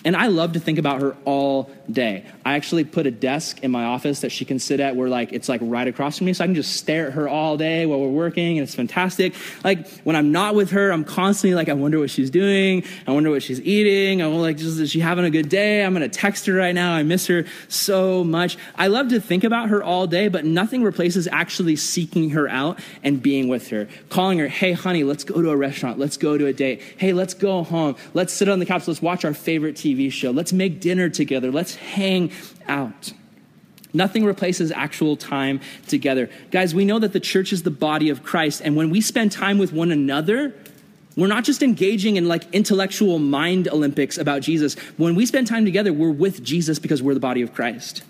And I love to think about her all day. I actually put a desk in my office that she can sit at where like it's like right across from me so I can just stare at her all day while we're working and it's fantastic. Like when I'm not with her, I'm constantly like I wonder what she's doing. I wonder what she's eating. I'm like just is she having a good day? I'm going to text her right now. I miss her so much. I love to think about her all day, but nothing replaces actually seeking her out and being with her. Calling her, "Hey honey, let's go to a restaurant. Let's go to a date. Hey, let's go home. Let's sit on the couch. Let's watch our favorite TV show. Let's make dinner together. Let's hang out. Nothing replaces actual time together. Guys, we know that the church is the body of Christ, and when we spend time with one another, we're not just engaging in like intellectual mind Olympics about Jesus. When we spend time together, we're with Jesus because we're the body of Christ.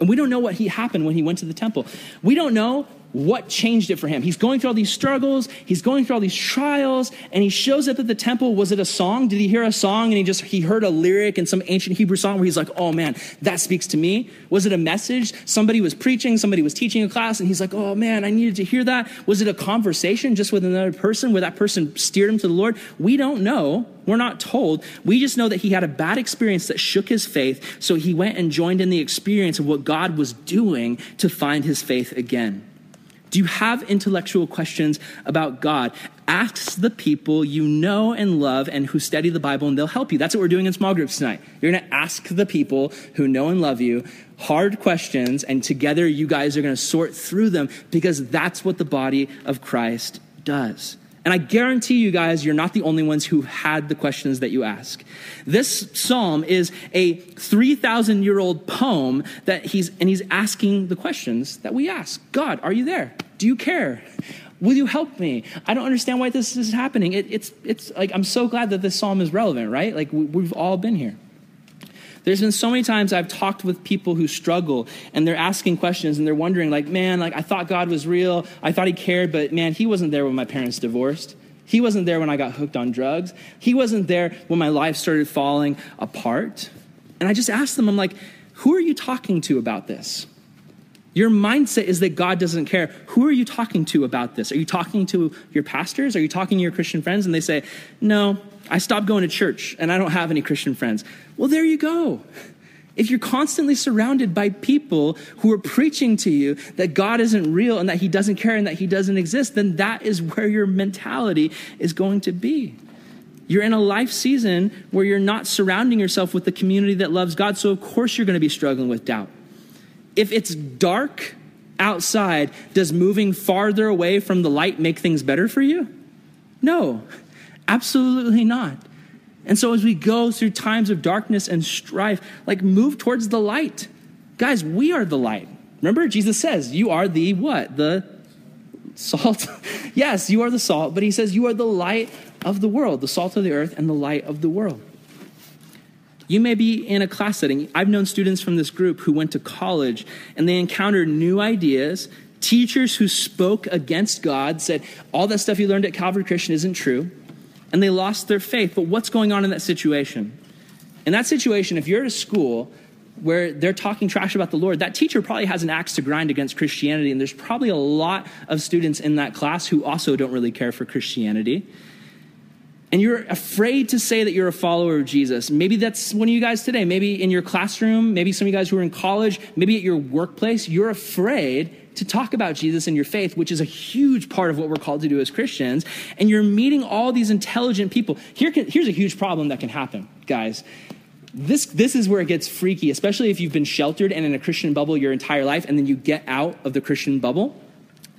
And we don't know what he happened when he went to the temple. We don't know what changed it for him. He's going through all these struggles, he's going through all these trials, and he shows up at the temple. Was it a song? Did he hear a song and he just he heard a lyric in some ancient Hebrew song where he's like, "Oh man, that speaks to me." Was it a message? Somebody was preaching, somebody was teaching a class and he's like, "Oh man, I needed to hear that." Was it a conversation just with another person where that person steered him to the Lord? We don't know. We're not told. We just know that he had a bad experience that shook his faith, so he went and joined in the experience of what God was doing to find his faith again. Do you have intellectual questions about God? Ask the people you know and love and who study the Bible, and they'll help you. That's what we're doing in small groups tonight. You're going to ask the people who know and love you hard questions, and together you guys are going to sort through them because that's what the body of Christ does. And I guarantee you guys, you're not the only ones who had the questions that you ask. This psalm is a 3,000 year old poem that he's, and he's asking the questions that we ask God, are you there? Do you care? Will you help me? I don't understand why this is happening. It, it's, it's like, I'm so glad that this psalm is relevant, right? Like, we, we've all been here. There's been so many times I've talked with people who struggle and they're asking questions and they're wondering, like, man, like I thought God was real. I thought he cared, but man, he wasn't there when my parents divorced. He wasn't there when I got hooked on drugs. He wasn't there when my life started falling apart. And I just asked them, I'm like, who are you talking to about this? Your mindset is that God doesn't care. Who are you talking to about this? Are you talking to your pastors? Are you talking to your Christian friends? And they say, No, I stopped going to church and I don't have any Christian friends. Well, there you go. If you're constantly surrounded by people who are preaching to you that God isn't real and that He doesn't care and that He doesn't exist, then that is where your mentality is going to be. You're in a life season where you're not surrounding yourself with the community that loves God, so of course you're going to be struggling with doubt. If it's dark outside, does moving farther away from the light make things better for you? No, absolutely not. And so as we go through times of darkness and strife, like move towards the light. Guys, we are the light. Remember, Jesus says, You are the what? The salt. [laughs] yes, you are the salt, but he says, You are the light of the world, the salt of the earth and the light of the world. You may be in a class setting. I've known students from this group who went to college and they encountered new ideas. Teachers who spoke against God said, All that stuff you learned at Calvary Christian isn't true and they lost their faith. But what's going on in that situation? In that situation, if you're at a school where they're talking trash about the Lord, that teacher probably has an axe to grind against Christianity. And there's probably a lot of students in that class who also don't really care for Christianity. And you're afraid to say that you're a follower of Jesus. Maybe that's one of you guys today. Maybe in your classroom, maybe some of you guys who are in college, maybe at your workplace, you're afraid to talk about Jesus and your faith, which is a huge part of what we're called to do as Christians. And you're meeting all these intelligent people. Here can, here's a huge problem that can happen, guys. This, this is where it gets freaky, especially if you've been sheltered and in a Christian bubble your entire life, and then you get out of the Christian bubble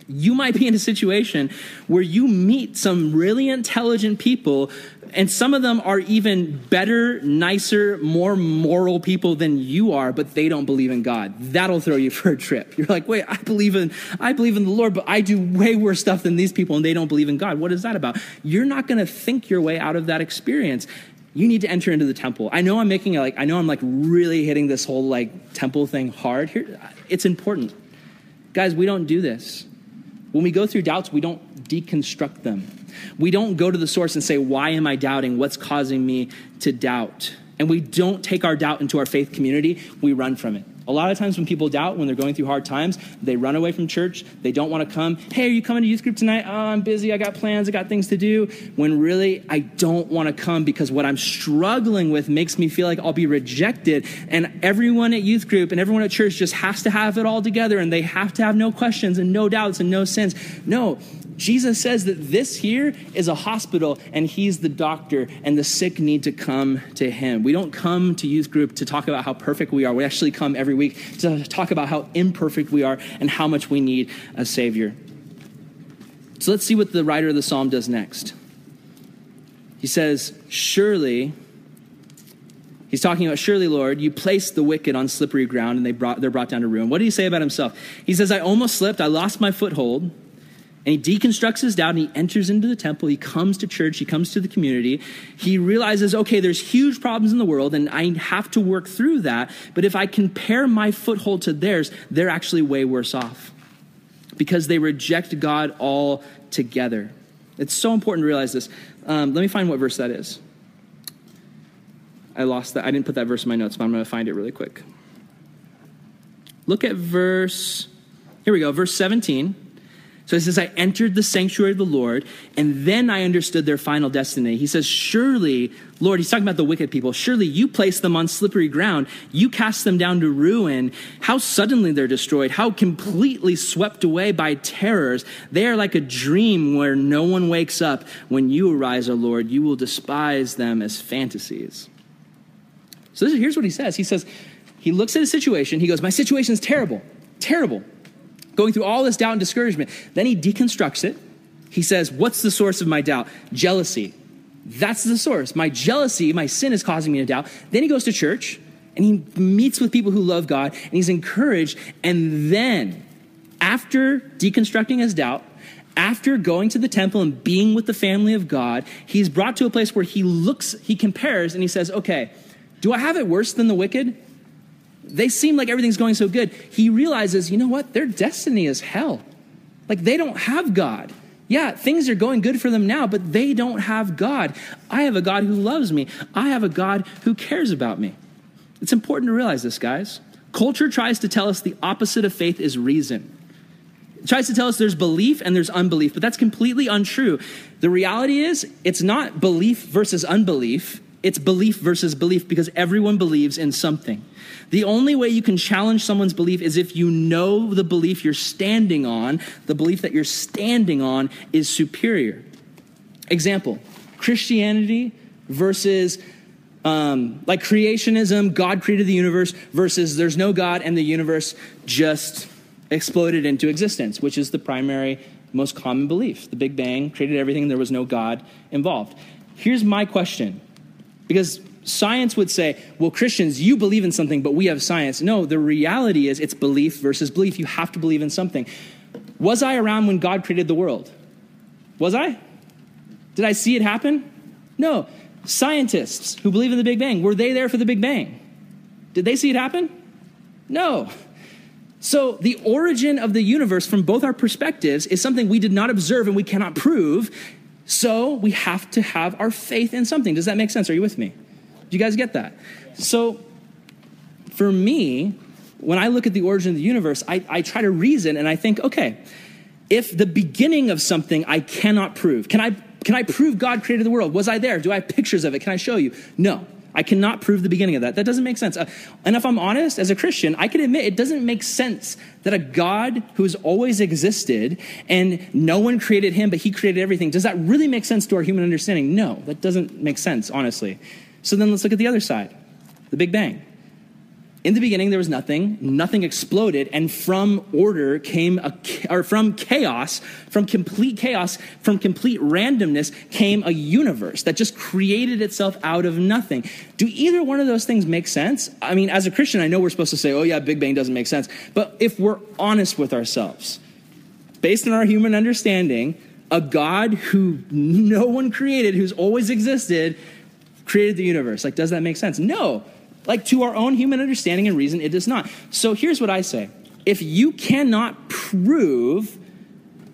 you might be in a situation where you meet some really intelligent people and some of them are even better, nicer, more moral people than you are, but they don't believe in God. That'll throw you for a trip. You're like, wait, I believe in, I believe in the Lord, but I do way worse stuff than these people and they don't believe in God. What is that about? You're not going to think your way out of that experience. You need to enter into the temple. I know I'm making it like, I know I'm like really hitting this whole like temple thing hard here. It's important. Guys, we don't do this. When we go through doubts, we don't deconstruct them. We don't go to the source and say, Why am I doubting? What's causing me to doubt? And we don't take our doubt into our faith community, we run from it. A lot of times when people doubt, when they're going through hard times, they run away from church. They don't want to come. Hey, are you coming to youth group tonight? Oh, I'm busy. I got plans. I got things to do. When really, I don't want to come because what I'm struggling with makes me feel like I'll be rejected. And everyone at youth group and everyone at church just has to have it all together and they have to have no questions and no doubts and no sins. No, Jesus says that this here is a hospital and he's the doctor and the sick need to come to him. We don't come to youth group to talk about how perfect we are. We actually come every week to talk about how imperfect we are and how much we need a savior. So let's see what the writer of the psalm does next. He says, Surely, He's talking about, surely, Lord, you placed the wicked on slippery ground and they brought, they're brought down to ruin. What did he say about himself? He says, I almost slipped, I lost my foothold. And he deconstructs his doubt and he enters into the temple. He comes to church. He comes to the community. He realizes, okay, there's huge problems in the world and I have to work through that. But if I compare my foothold to theirs, they're actually way worse off because they reject God altogether. It's so important to realize this. Um, let me find what verse that is. I lost that. I didn't put that verse in my notes, but I'm going to find it really quick. Look at verse, here we go, verse 17. So he says, I entered the sanctuary of the Lord, and then I understood their final destiny. He says, Surely, Lord, he's talking about the wicked people. Surely you place them on slippery ground. You cast them down to ruin. How suddenly they're destroyed. How completely swept away by terrors. They are like a dream where no one wakes up. When you arise, O Lord, you will despise them as fantasies. So is, here's what he says. He says, he looks at his situation. He goes, My situation is terrible, terrible. Going through all this doubt and discouragement. Then he deconstructs it. He says, What's the source of my doubt? Jealousy. That's the source. My jealousy, my sin is causing me to doubt. Then he goes to church and he meets with people who love God and he's encouraged. And then, after deconstructing his doubt, after going to the temple and being with the family of God, he's brought to a place where he looks, he compares, and he says, Okay, do I have it worse than the wicked? They seem like everything's going so good. He realizes, you know what? Their destiny is hell. Like they don't have God. Yeah, things are going good for them now, but they don't have God. I have a God who loves me. I have a God who cares about me. It's important to realize this, guys. Culture tries to tell us the opposite of faith is reason. It tries to tell us there's belief and there's unbelief, but that's completely untrue. The reality is, it's not belief versus unbelief. It's belief versus belief because everyone believes in something. The only way you can challenge someone's belief is if you know the belief you're standing on, the belief that you're standing on is superior. Example Christianity versus um, like creationism, God created the universe, versus there's no God and the universe just exploded into existence, which is the primary, most common belief. The Big Bang created everything, there was no God involved. Here's my question because science would say, well, Christians, you believe in something, but we have science. No, the reality is it's belief versus belief. You have to believe in something. Was I around when God created the world? Was I? Did I see it happen? No. Scientists who believe in the Big Bang, were they there for the Big Bang? Did they see it happen? No. So, the origin of the universe from both our perspectives is something we did not observe and we cannot prove. So we have to have our faith in something. Does that make sense? Are you with me? Do you guys get that? So for me, when I look at the origin of the universe, I, I try to reason and I think, okay, if the beginning of something I cannot prove, can I, can I prove God created the world? Was I there? Do I have pictures of it? Can I show you? No. I cannot prove the beginning of that. That doesn't make sense. Uh, and if I'm honest, as a Christian, I can admit it doesn't make sense that a God who's always existed and no one created him, but he created everything, does that really make sense to our human understanding? No, that doesn't make sense, honestly. So then let's look at the other side the Big Bang. In the beginning, there was nothing. Nothing exploded, and from order came a, or from chaos, from complete chaos, from complete randomness came a universe that just created itself out of nothing. Do either one of those things make sense? I mean, as a Christian, I know we're supposed to say, "Oh yeah, Big Bang doesn't make sense," but if we're honest with ourselves, based on our human understanding, a God who no one created, who's always existed, created the universe. Like, does that make sense? No. Like, to our own human understanding and reason, it does not. So here's what I say if you cannot prove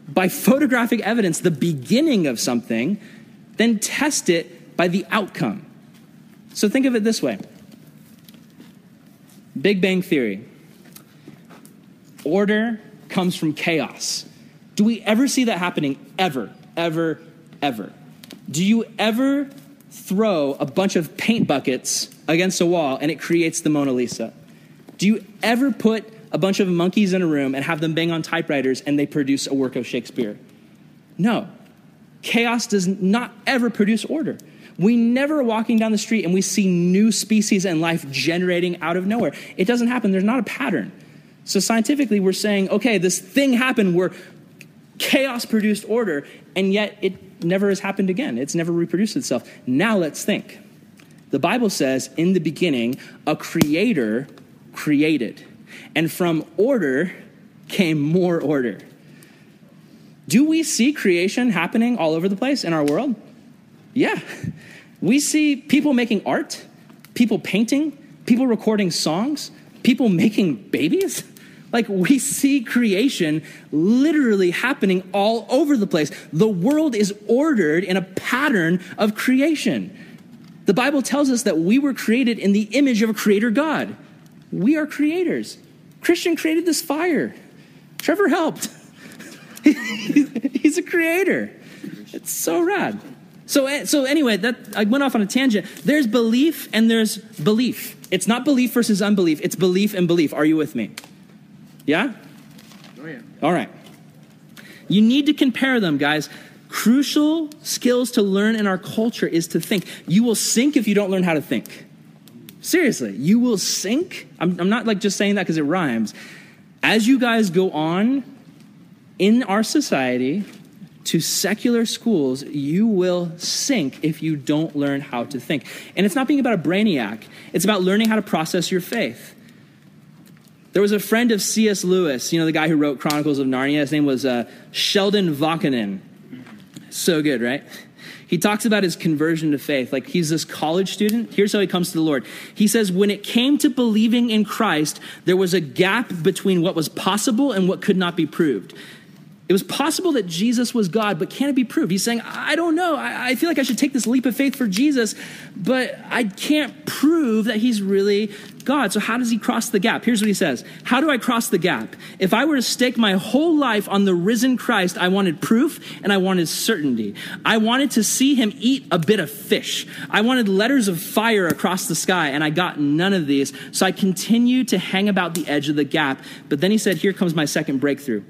by photographic evidence the beginning of something, then test it by the outcome. So think of it this way Big Bang Theory. Order comes from chaos. Do we ever see that happening? Ever, ever, ever. Do you ever throw a bunch of paint buckets against a wall and it creates the Mona Lisa? Do you ever put a bunch of monkeys in a room and have them bang on typewriters and they produce a work of Shakespeare? No. Chaos does not ever produce order. We never are walking down the street and we see new species and life generating out of nowhere. It doesn't happen. There's not a pattern. So scientifically, we're saying, okay, this thing happened where chaos produced order, and yet it never has happened again. It's never reproduced itself. Now let's think. The Bible says, in the beginning, a creator created. And from order came more order. Do we see creation happening all over the place in our world? Yeah. We see people making art, people painting, people recording songs, people making babies. Like we see creation literally happening all over the place. The world is ordered in a pattern of creation. The Bible tells us that we were created in the image of a creator God. We are creators. Christian created this fire. Trevor helped. [laughs] He's a creator. It's so rad. So, eh, so anyway, that I went off on a tangent. There's belief and there's belief. It's not belief versus unbelief. It's belief and belief. Are you with me? Yeah? Oh, yeah. All right. You need to compare them, guys. Crucial skills to learn in our culture is to think. You will sink if you don't learn how to think. Seriously, you will sink. I'm, I'm not like just saying that because it rhymes. As you guys go on in our society to secular schools, you will sink if you don't learn how to think. And it's not being about a brainiac, it's about learning how to process your faith. There was a friend of C.S. Lewis, you know, the guy who wrote Chronicles of Narnia. His name was uh, Sheldon Vanauken. So good, right? He talks about his conversion to faith. Like he's this college student. Here's how he comes to the Lord. He says, When it came to believing in Christ, there was a gap between what was possible and what could not be proved. It was possible that Jesus was God, but can it be proved? He's saying, I don't know. I, I, feel like I should take this leap of faith for Jesus, but I can't prove that he's really God. So, how does he cross the gap? Here's what he says How do I cross the gap? If I were to stake my whole life on the risen Christ, I wanted proof and I wanted certainty. I wanted to see him eat a bit of fish. I wanted letters of fire across the sky, and I got none of these. So, I continued to hang about the edge of the gap. But then he said, Here comes my second breakthrough.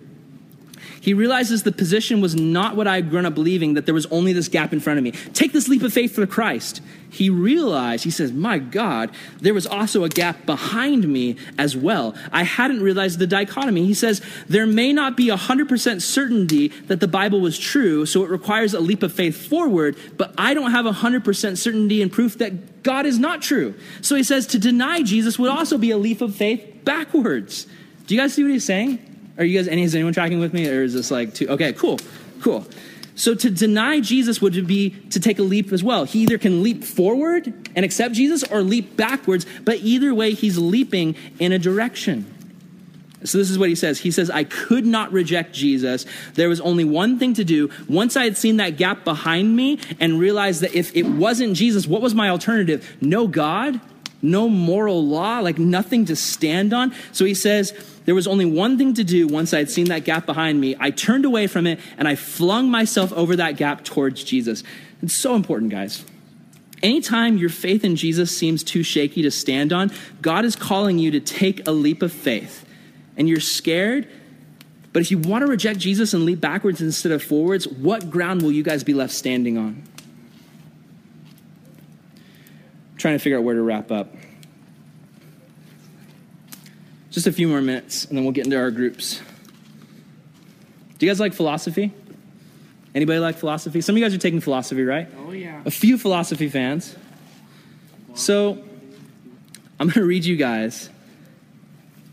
He realizes the position was not what I had grown up believing, that there was only this gap in front of me. Take this leap of faith for Christ. He realized, he says, My God, there was also a gap behind me as well. I hadn't realized the dichotomy. He says, There may not be 100% certainty that the Bible was true, so it requires a leap of faith forward, but I don't have 100% certainty and proof that God is not true. So he says, To deny Jesus would also be a leap of faith backwards. Do you guys see what he's saying? Are you guys, any, is anyone tracking with me? Or is this like too, okay, cool, cool. So to deny Jesus would be to take a leap as well. He either can leap forward and accept Jesus or leap backwards, but either way, he's leaping in a direction. So this is what he says. He says, I could not reject Jesus. There was only one thing to do. Once I had seen that gap behind me and realized that if it wasn't Jesus, what was my alternative? No God, no moral law, like nothing to stand on. So he says, there was only one thing to do once I had seen that gap behind me. I turned away from it and I flung myself over that gap towards Jesus. It's so important, guys. Anytime your faith in Jesus seems too shaky to stand on, God is calling you to take a leap of faith. And you're scared, but if you want to reject Jesus and leap backwards instead of forwards, what ground will you guys be left standing on? I'm trying to figure out where to wrap up. Just a few more minutes, and then we'll get into our groups. Do you guys like philosophy? Anybody like philosophy? Some of you guys are taking philosophy, right? Oh, yeah. A few philosophy fans. So, I'm going to read you guys.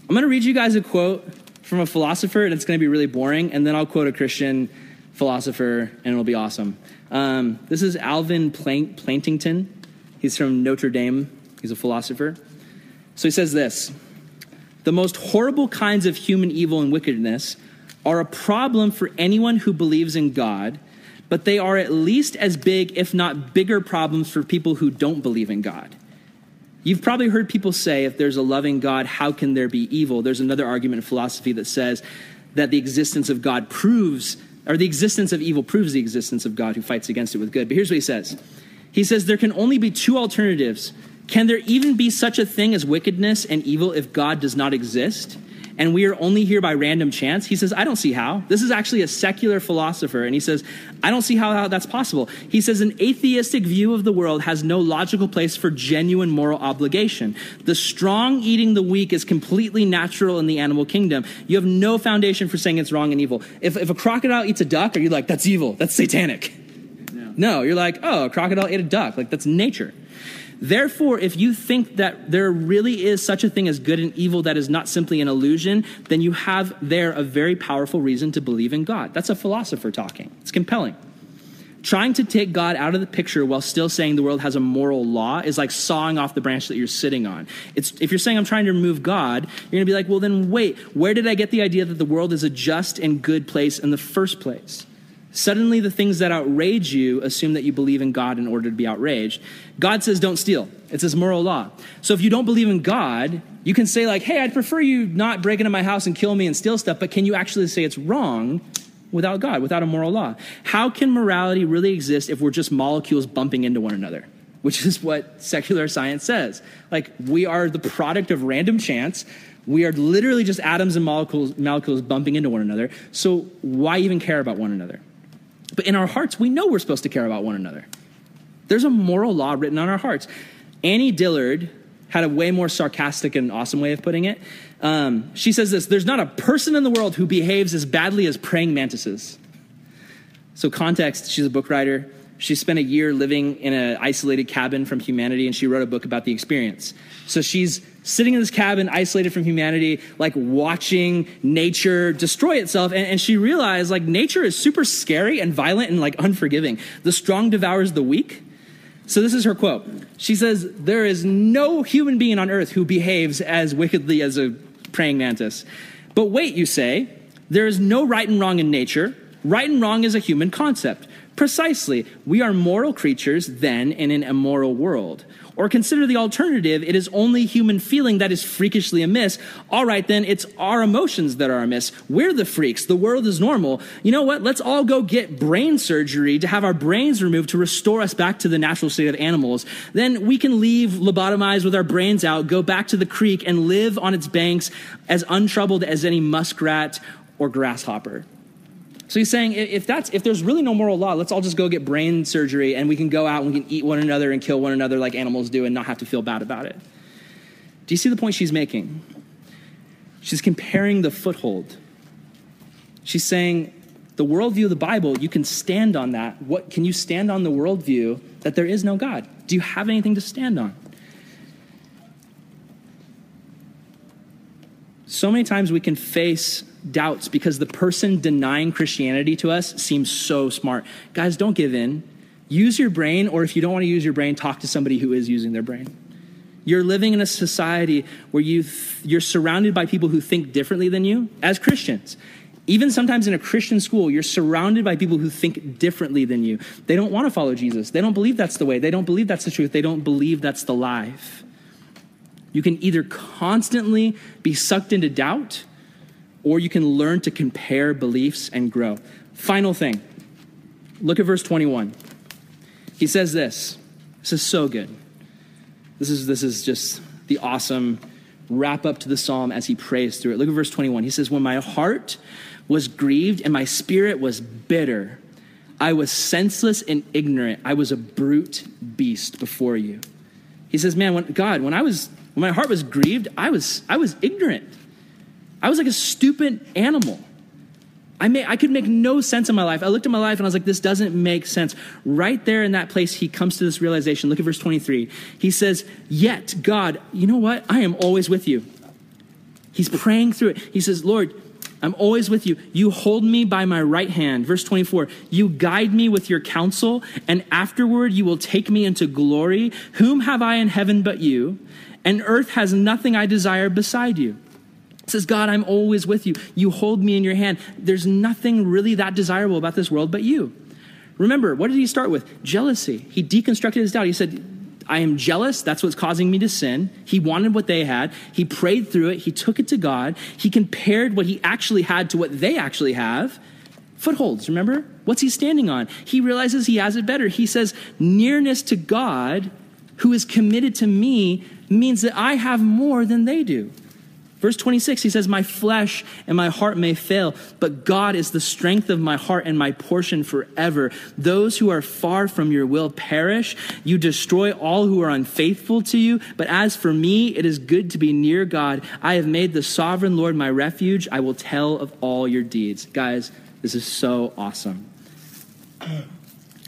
I'm going to read you guys a quote from a philosopher, and it's going to be really boring, and then I'll quote a Christian philosopher, and it'll be awesome. Um, this is Alvin Plantinga. He's from Notre Dame. He's a philosopher. So he says this the most horrible kinds of human evil and wickedness are a problem for anyone who believes in God, but they are at least as big, if not bigger, problems for people who don't believe in God. You've probably heard people say, if there's a loving God, how can there be evil? There's another argument in philosophy that says that the existence of God proves, or the existence of evil proves the existence of God who fights against it with good. But here's what he says He says there can only be two alternatives can there even be such a thing as wickedness and evil if God does not exist? And we are only here by random chance? He says, I don't see how. This is actually a secular philosopher. And he says, I don't see how, how that's possible. He says, an atheistic view of the world has no logical place for genuine moral obligation. The strong eating the weak is completely natural in the animal kingdom. You have no foundation for saying it's wrong and evil. If, if a crocodile eats a duck, are you like, that's evil, that's satanic? No, no you're like, oh, a crocodile ate a duck. Like, that's nature. Therefore, if you think that there really is such a thing as good and evil that is not simply an illusion, then you have there a very powerful reason to believe in God. That's a philosopher talking. It's compelling. Trying to take God out of the picture while still saying the world has a moral law is like sawing off the branch that you're sitting on. It's, if you're saying I'm trying to remove God, you're going to be like, well, then wait, where did I get the idea that the world is a just and good place in the first place? Suddenly, the things that outrage you assume that you believe in God in order to be outraged. God says, don't steal. It's his moral law. So if you don't believe in God, you can say, like, hey, I'd prefer you not break into my house and kill me and steal stuff, but can you actually say it's wrong without God, without a moral law? How can morality really exist if we're just molecules bumping into one another? Which is what secular science says. Like, we are the product of random chance. We are literally just atoms and molecules, molecules bumping into one another. So, why even care about one another? But in our hearts, we know we're supposed to care about one another. There's a moral law written on our hearts. Annie Dillard had a way more sarcastic and awesome way of putting it. Um, she says this There's not a person in the world who behaves as badly as praying mantises. So, context she's a book writer. She spent a year living in an isolated cabin from humanity, and she wrote a book about the experience. So, she's sitting in this cabin, isolated from humanity, like watching nature destroy itself. And, and she realized, like, nature is super scary and violent and, like, unforgiving. The strong devours the weak. So this is her quote. She says, There is no human being on earth who behaves as wickedly as a praying mantis. But wait, you say, there is no right and wrong in nature. Right and wrong is a human concept. Precisely, we are moral creatures then in an immoral world. Or consider the alternative it is only human feeling that is freakishly amiss. All right, then, it's our emotions that are amiss. We're the freaks. The world is normal. You know what? Let's all go get brain surgery to have our brains removed to restore us back to the natural state of animals. Then we can leave lobotomized with our brains out, go back to the creek, and live on its banks as untroubled as any muskrat or grasshopper. So he's saying if that's if there's really no moral law, let's all just go get brain surgery and we can go out and we can eat one another and kill one another like animals do and not have to feel bad about it. Do you see the point she's making? She's comparing the foothold. She's saying the worldview of the Bible, you can stand on that. What can you stand on the worldview that there is no God? Do you have anything to stand on? So many times we can face doubts because the person denying Christianity to us seems so smart. Guys, don't give in. Use your brain, or if you don't want to use your brain, talk to somebody who is using their brain. You're living in a society where you th- you're surrounded by people who think differently than you as Christians. Even sometimes in a Christian school, you're surrounded by people who think differently than you. They don't want to follow Jesus. They don't believe that's the way. They don't believe that's the truth. They don't believe that's the life. You can either constantly be sucked into doubt or you can learn to compare beliefs and grow. Final thing look at verse 21. He says this. This is so good. This is, this is just the awesome wrap up to the psalm as he prays through it. Look at verse 21. He says, When my heart was grieved and my spirit was bitter, I was senseless and ignorant. I was a brute beast before you. He says, Man, when, God, when I was when my heart was grieved, I was I was ignorant. I was like a stupid animal. I, may, I could make no sense in my life. I looked at my life and I was like, this doesn't make sense. Right there in that place, he comes to this realization. Look at verse 23. He says, Yet, God, you know what? I am always with you. He's praying through it. He says, Lord, I'm always with you. You hold me by my right hand. Verse 24, you guide me with your counsel, and afterward you will take me into glory. Whom have I in heaven but you? And earth has nothing I desire beside you. Says, God, I'm always with you. You hold me in your hand. There's nothing really that desirable about this world but you. Remember, what did he start with? Jealousy. He deconstructed his doubt. He said, I am jealous. That's what's causing me to sin. He wanted what they had. He prayed through it. He took it to God. He compared what he actually had to what they actually have. Footholds, remember? What's he standing on? He realizes he has it better. He says, nearness to God, who is committed to me, means that I have more than they do. Verse 26, he says, My flesh and my heart may fail, but God is the strength of my heart and my portion forever. Those who are far from your will perish. You destroy all who are unfaithful to you. But as for me, it is good to be near God. I have made the sovereign Lord my refuge. I will tell of all your deeds. Guys, this is so awesome.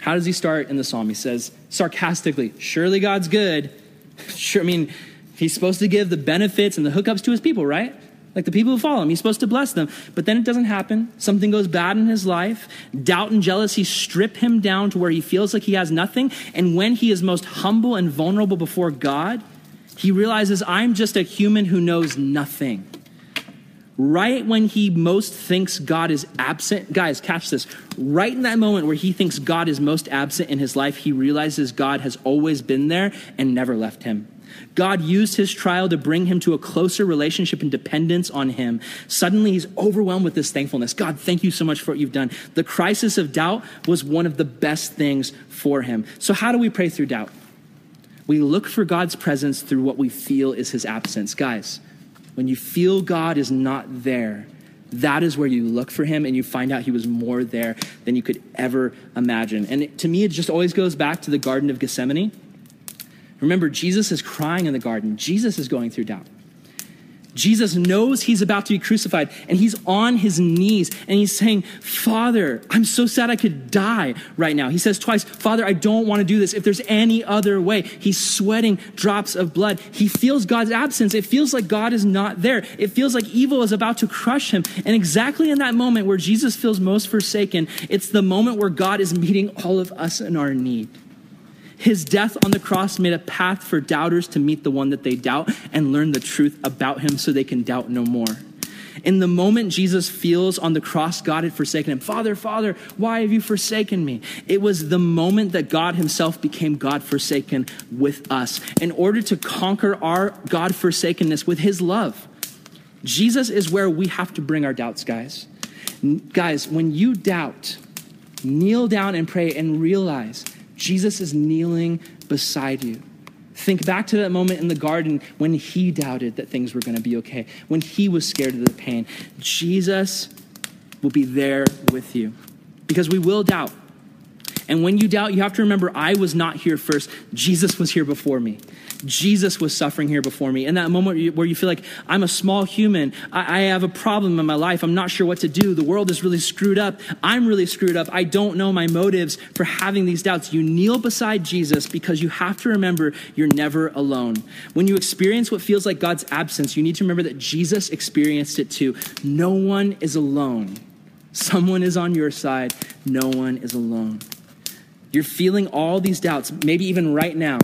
How does he start in the psalm? He says sarcastically, Surely God's good. [laughs] Sure, I mean, he's supposed to give the benefits and the hookups to his people, right? Like the people who follow him, he's supposed to bless them. But then it doesn't happen. Something goes bad in his life. Doubt and jealousy strip him down to where he feels like he has nothing. And when he is most humble and vulnerable before God, he realizes, I'm just a human who knows nothing. Right when he most thinks God is absent, guys, catch this. Right in that moment where he thinks God is most absent in his life, he realizes God has always been there and never left him. God used his trial to bring him to a closer relationship and dependence on him. Suddenly, he's overwhelmed with this thankfulness. God, thank you so much for what you've done. The crisis of doubt was one of the best things for him. So, how do we pray through doubt? We look for God's presence through what we feel is his absence. Guys, when you feel God is not there, that is where you look for him and you find out he was more there than you could ever imagine. And to me, it just always goes back to the Garden of Gethsemane Remember, Jesus is crying in the garden. Jesus is going through doubt. Jesus knows he's about to be crucified and he's on his knees and he's saying, Father, I'm so sad I could die right now. He says twice, Father, I don't want to do this if there's any other way. He's sweating drops of blood. He feels God's absence. It feels like God is not there. It feels like evil is about to crush him. And exactly in that moment where Jesus feels most forsaken, it's the moment where God is meeting all of us in our need. His death on the cross made a path for doubters to meet the one that they doubt and learn the truth about him so they can doubt no more. In the moment Jesus feels on the cross God had forsaken him, Father, Father, why have you forsaken me? It was the moment that God himself became God forsaken with us in order to conquer our God forsakenness with his love. Jesus is where we have to bring our doubts, guys. Guys, when you doubt, kneel down and pray and realize Jesus is kneeling beside you. Think back to that moment in the garden when he doubted that things were going to be okay, when he was scared of the pain. Jesus will be there with you because we will doubt. And when you doubt, you have to remember I was not here first. Jesus was here before me. Jesus was suffering here before me. In that moment where you feel like I'm a small human, I, have a problem in my life, I'm not sure what to do, the world is really screwed up, I'm really screwed up, I don't know my motives for having these doubts. You kneel beside Jesus because you have to remember you're never alone. When you experience what feels like God's absence, you need to remember that Jesus experienced it too. No one is alone. Someone is on your side, no one is alone. You're feeling all these doubts, maybe even right now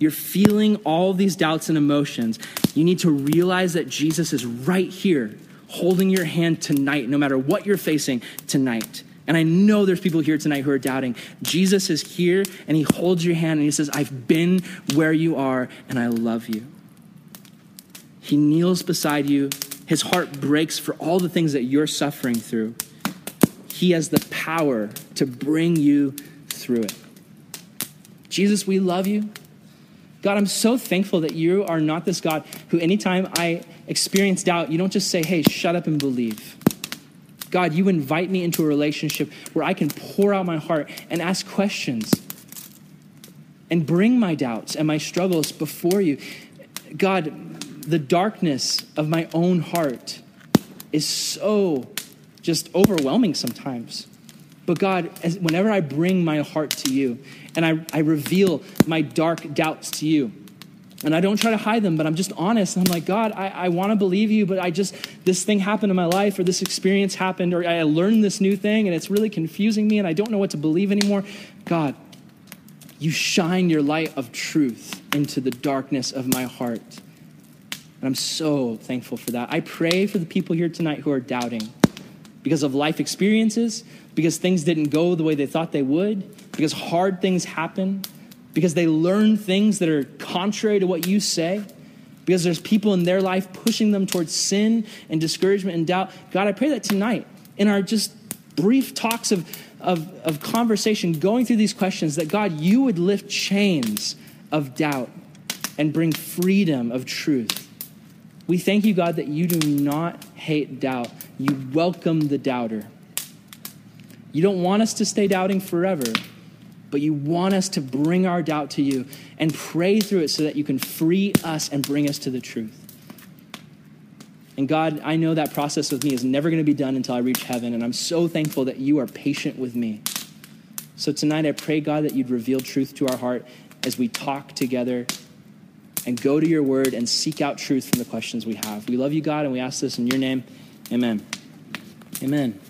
you're feeling all these doubts and emotions, you need to realize that Jesus is right here holding your hand tonight, no matter what you're facing tonight. And I know there's people here tonight who are doubting. Jesus is here and he holds your hand and he says, I've been where you are and I love you. He kneels beside you. His heart breaks for all the things that you're suffering through. He has the power to bring you through it. Jesus, we love you. God, I'm so thankful that you are not this God who, anytime I experience doubt, you don't just say, hey, shut up and believe. God, you invite me into a relationship where I can pour out my heart and ask questions and bring my doubts and my struggles before you. God, the darkness of my own heart is so just overwhelming sometimes. But God, as, whenever I bring my heart to you and I, I reveal my dark doubts to you, and I don't try to hide them, but I'm just honest. I'm like, God, I, I want to believe you, but I just, this thing happened in my life, or this experience happened, or I learned this new thing, and it's really confusing me, and I don't know what to believe anymore. God, you shine your light of truth into the darkness of my heart. And I'm so thankful for that. I pray for the people here tonight who are doubting because of life experiences, because things didn't go the way they thought they would, because hard things happen, because they learn things that are contrary to what you say, because there's people in their life pushing them towards sin and discouragement and doubt. God, I pray that tonight, in our just brief talks of, of, of conversation, going through these questions, that God, you would lift chains of doubt and bring freedom of truth. We thank you, God, that you do not hate doubt. You welcome the doubter. You don't want us to stay doubting forever, but you want us to bring our doubt to you and pray through it so that you can free us and bring us to the truth. And God, I know that process with me is never going to be done until I reach heaven, and I'm so thankful that you are patient with me. So tonight, I pray, God, that you'd reveal truth to our heart as we talk together and go to your word and seek out truth from the questions we have. We love you, God, and we ask this in your name. Amen. Amen.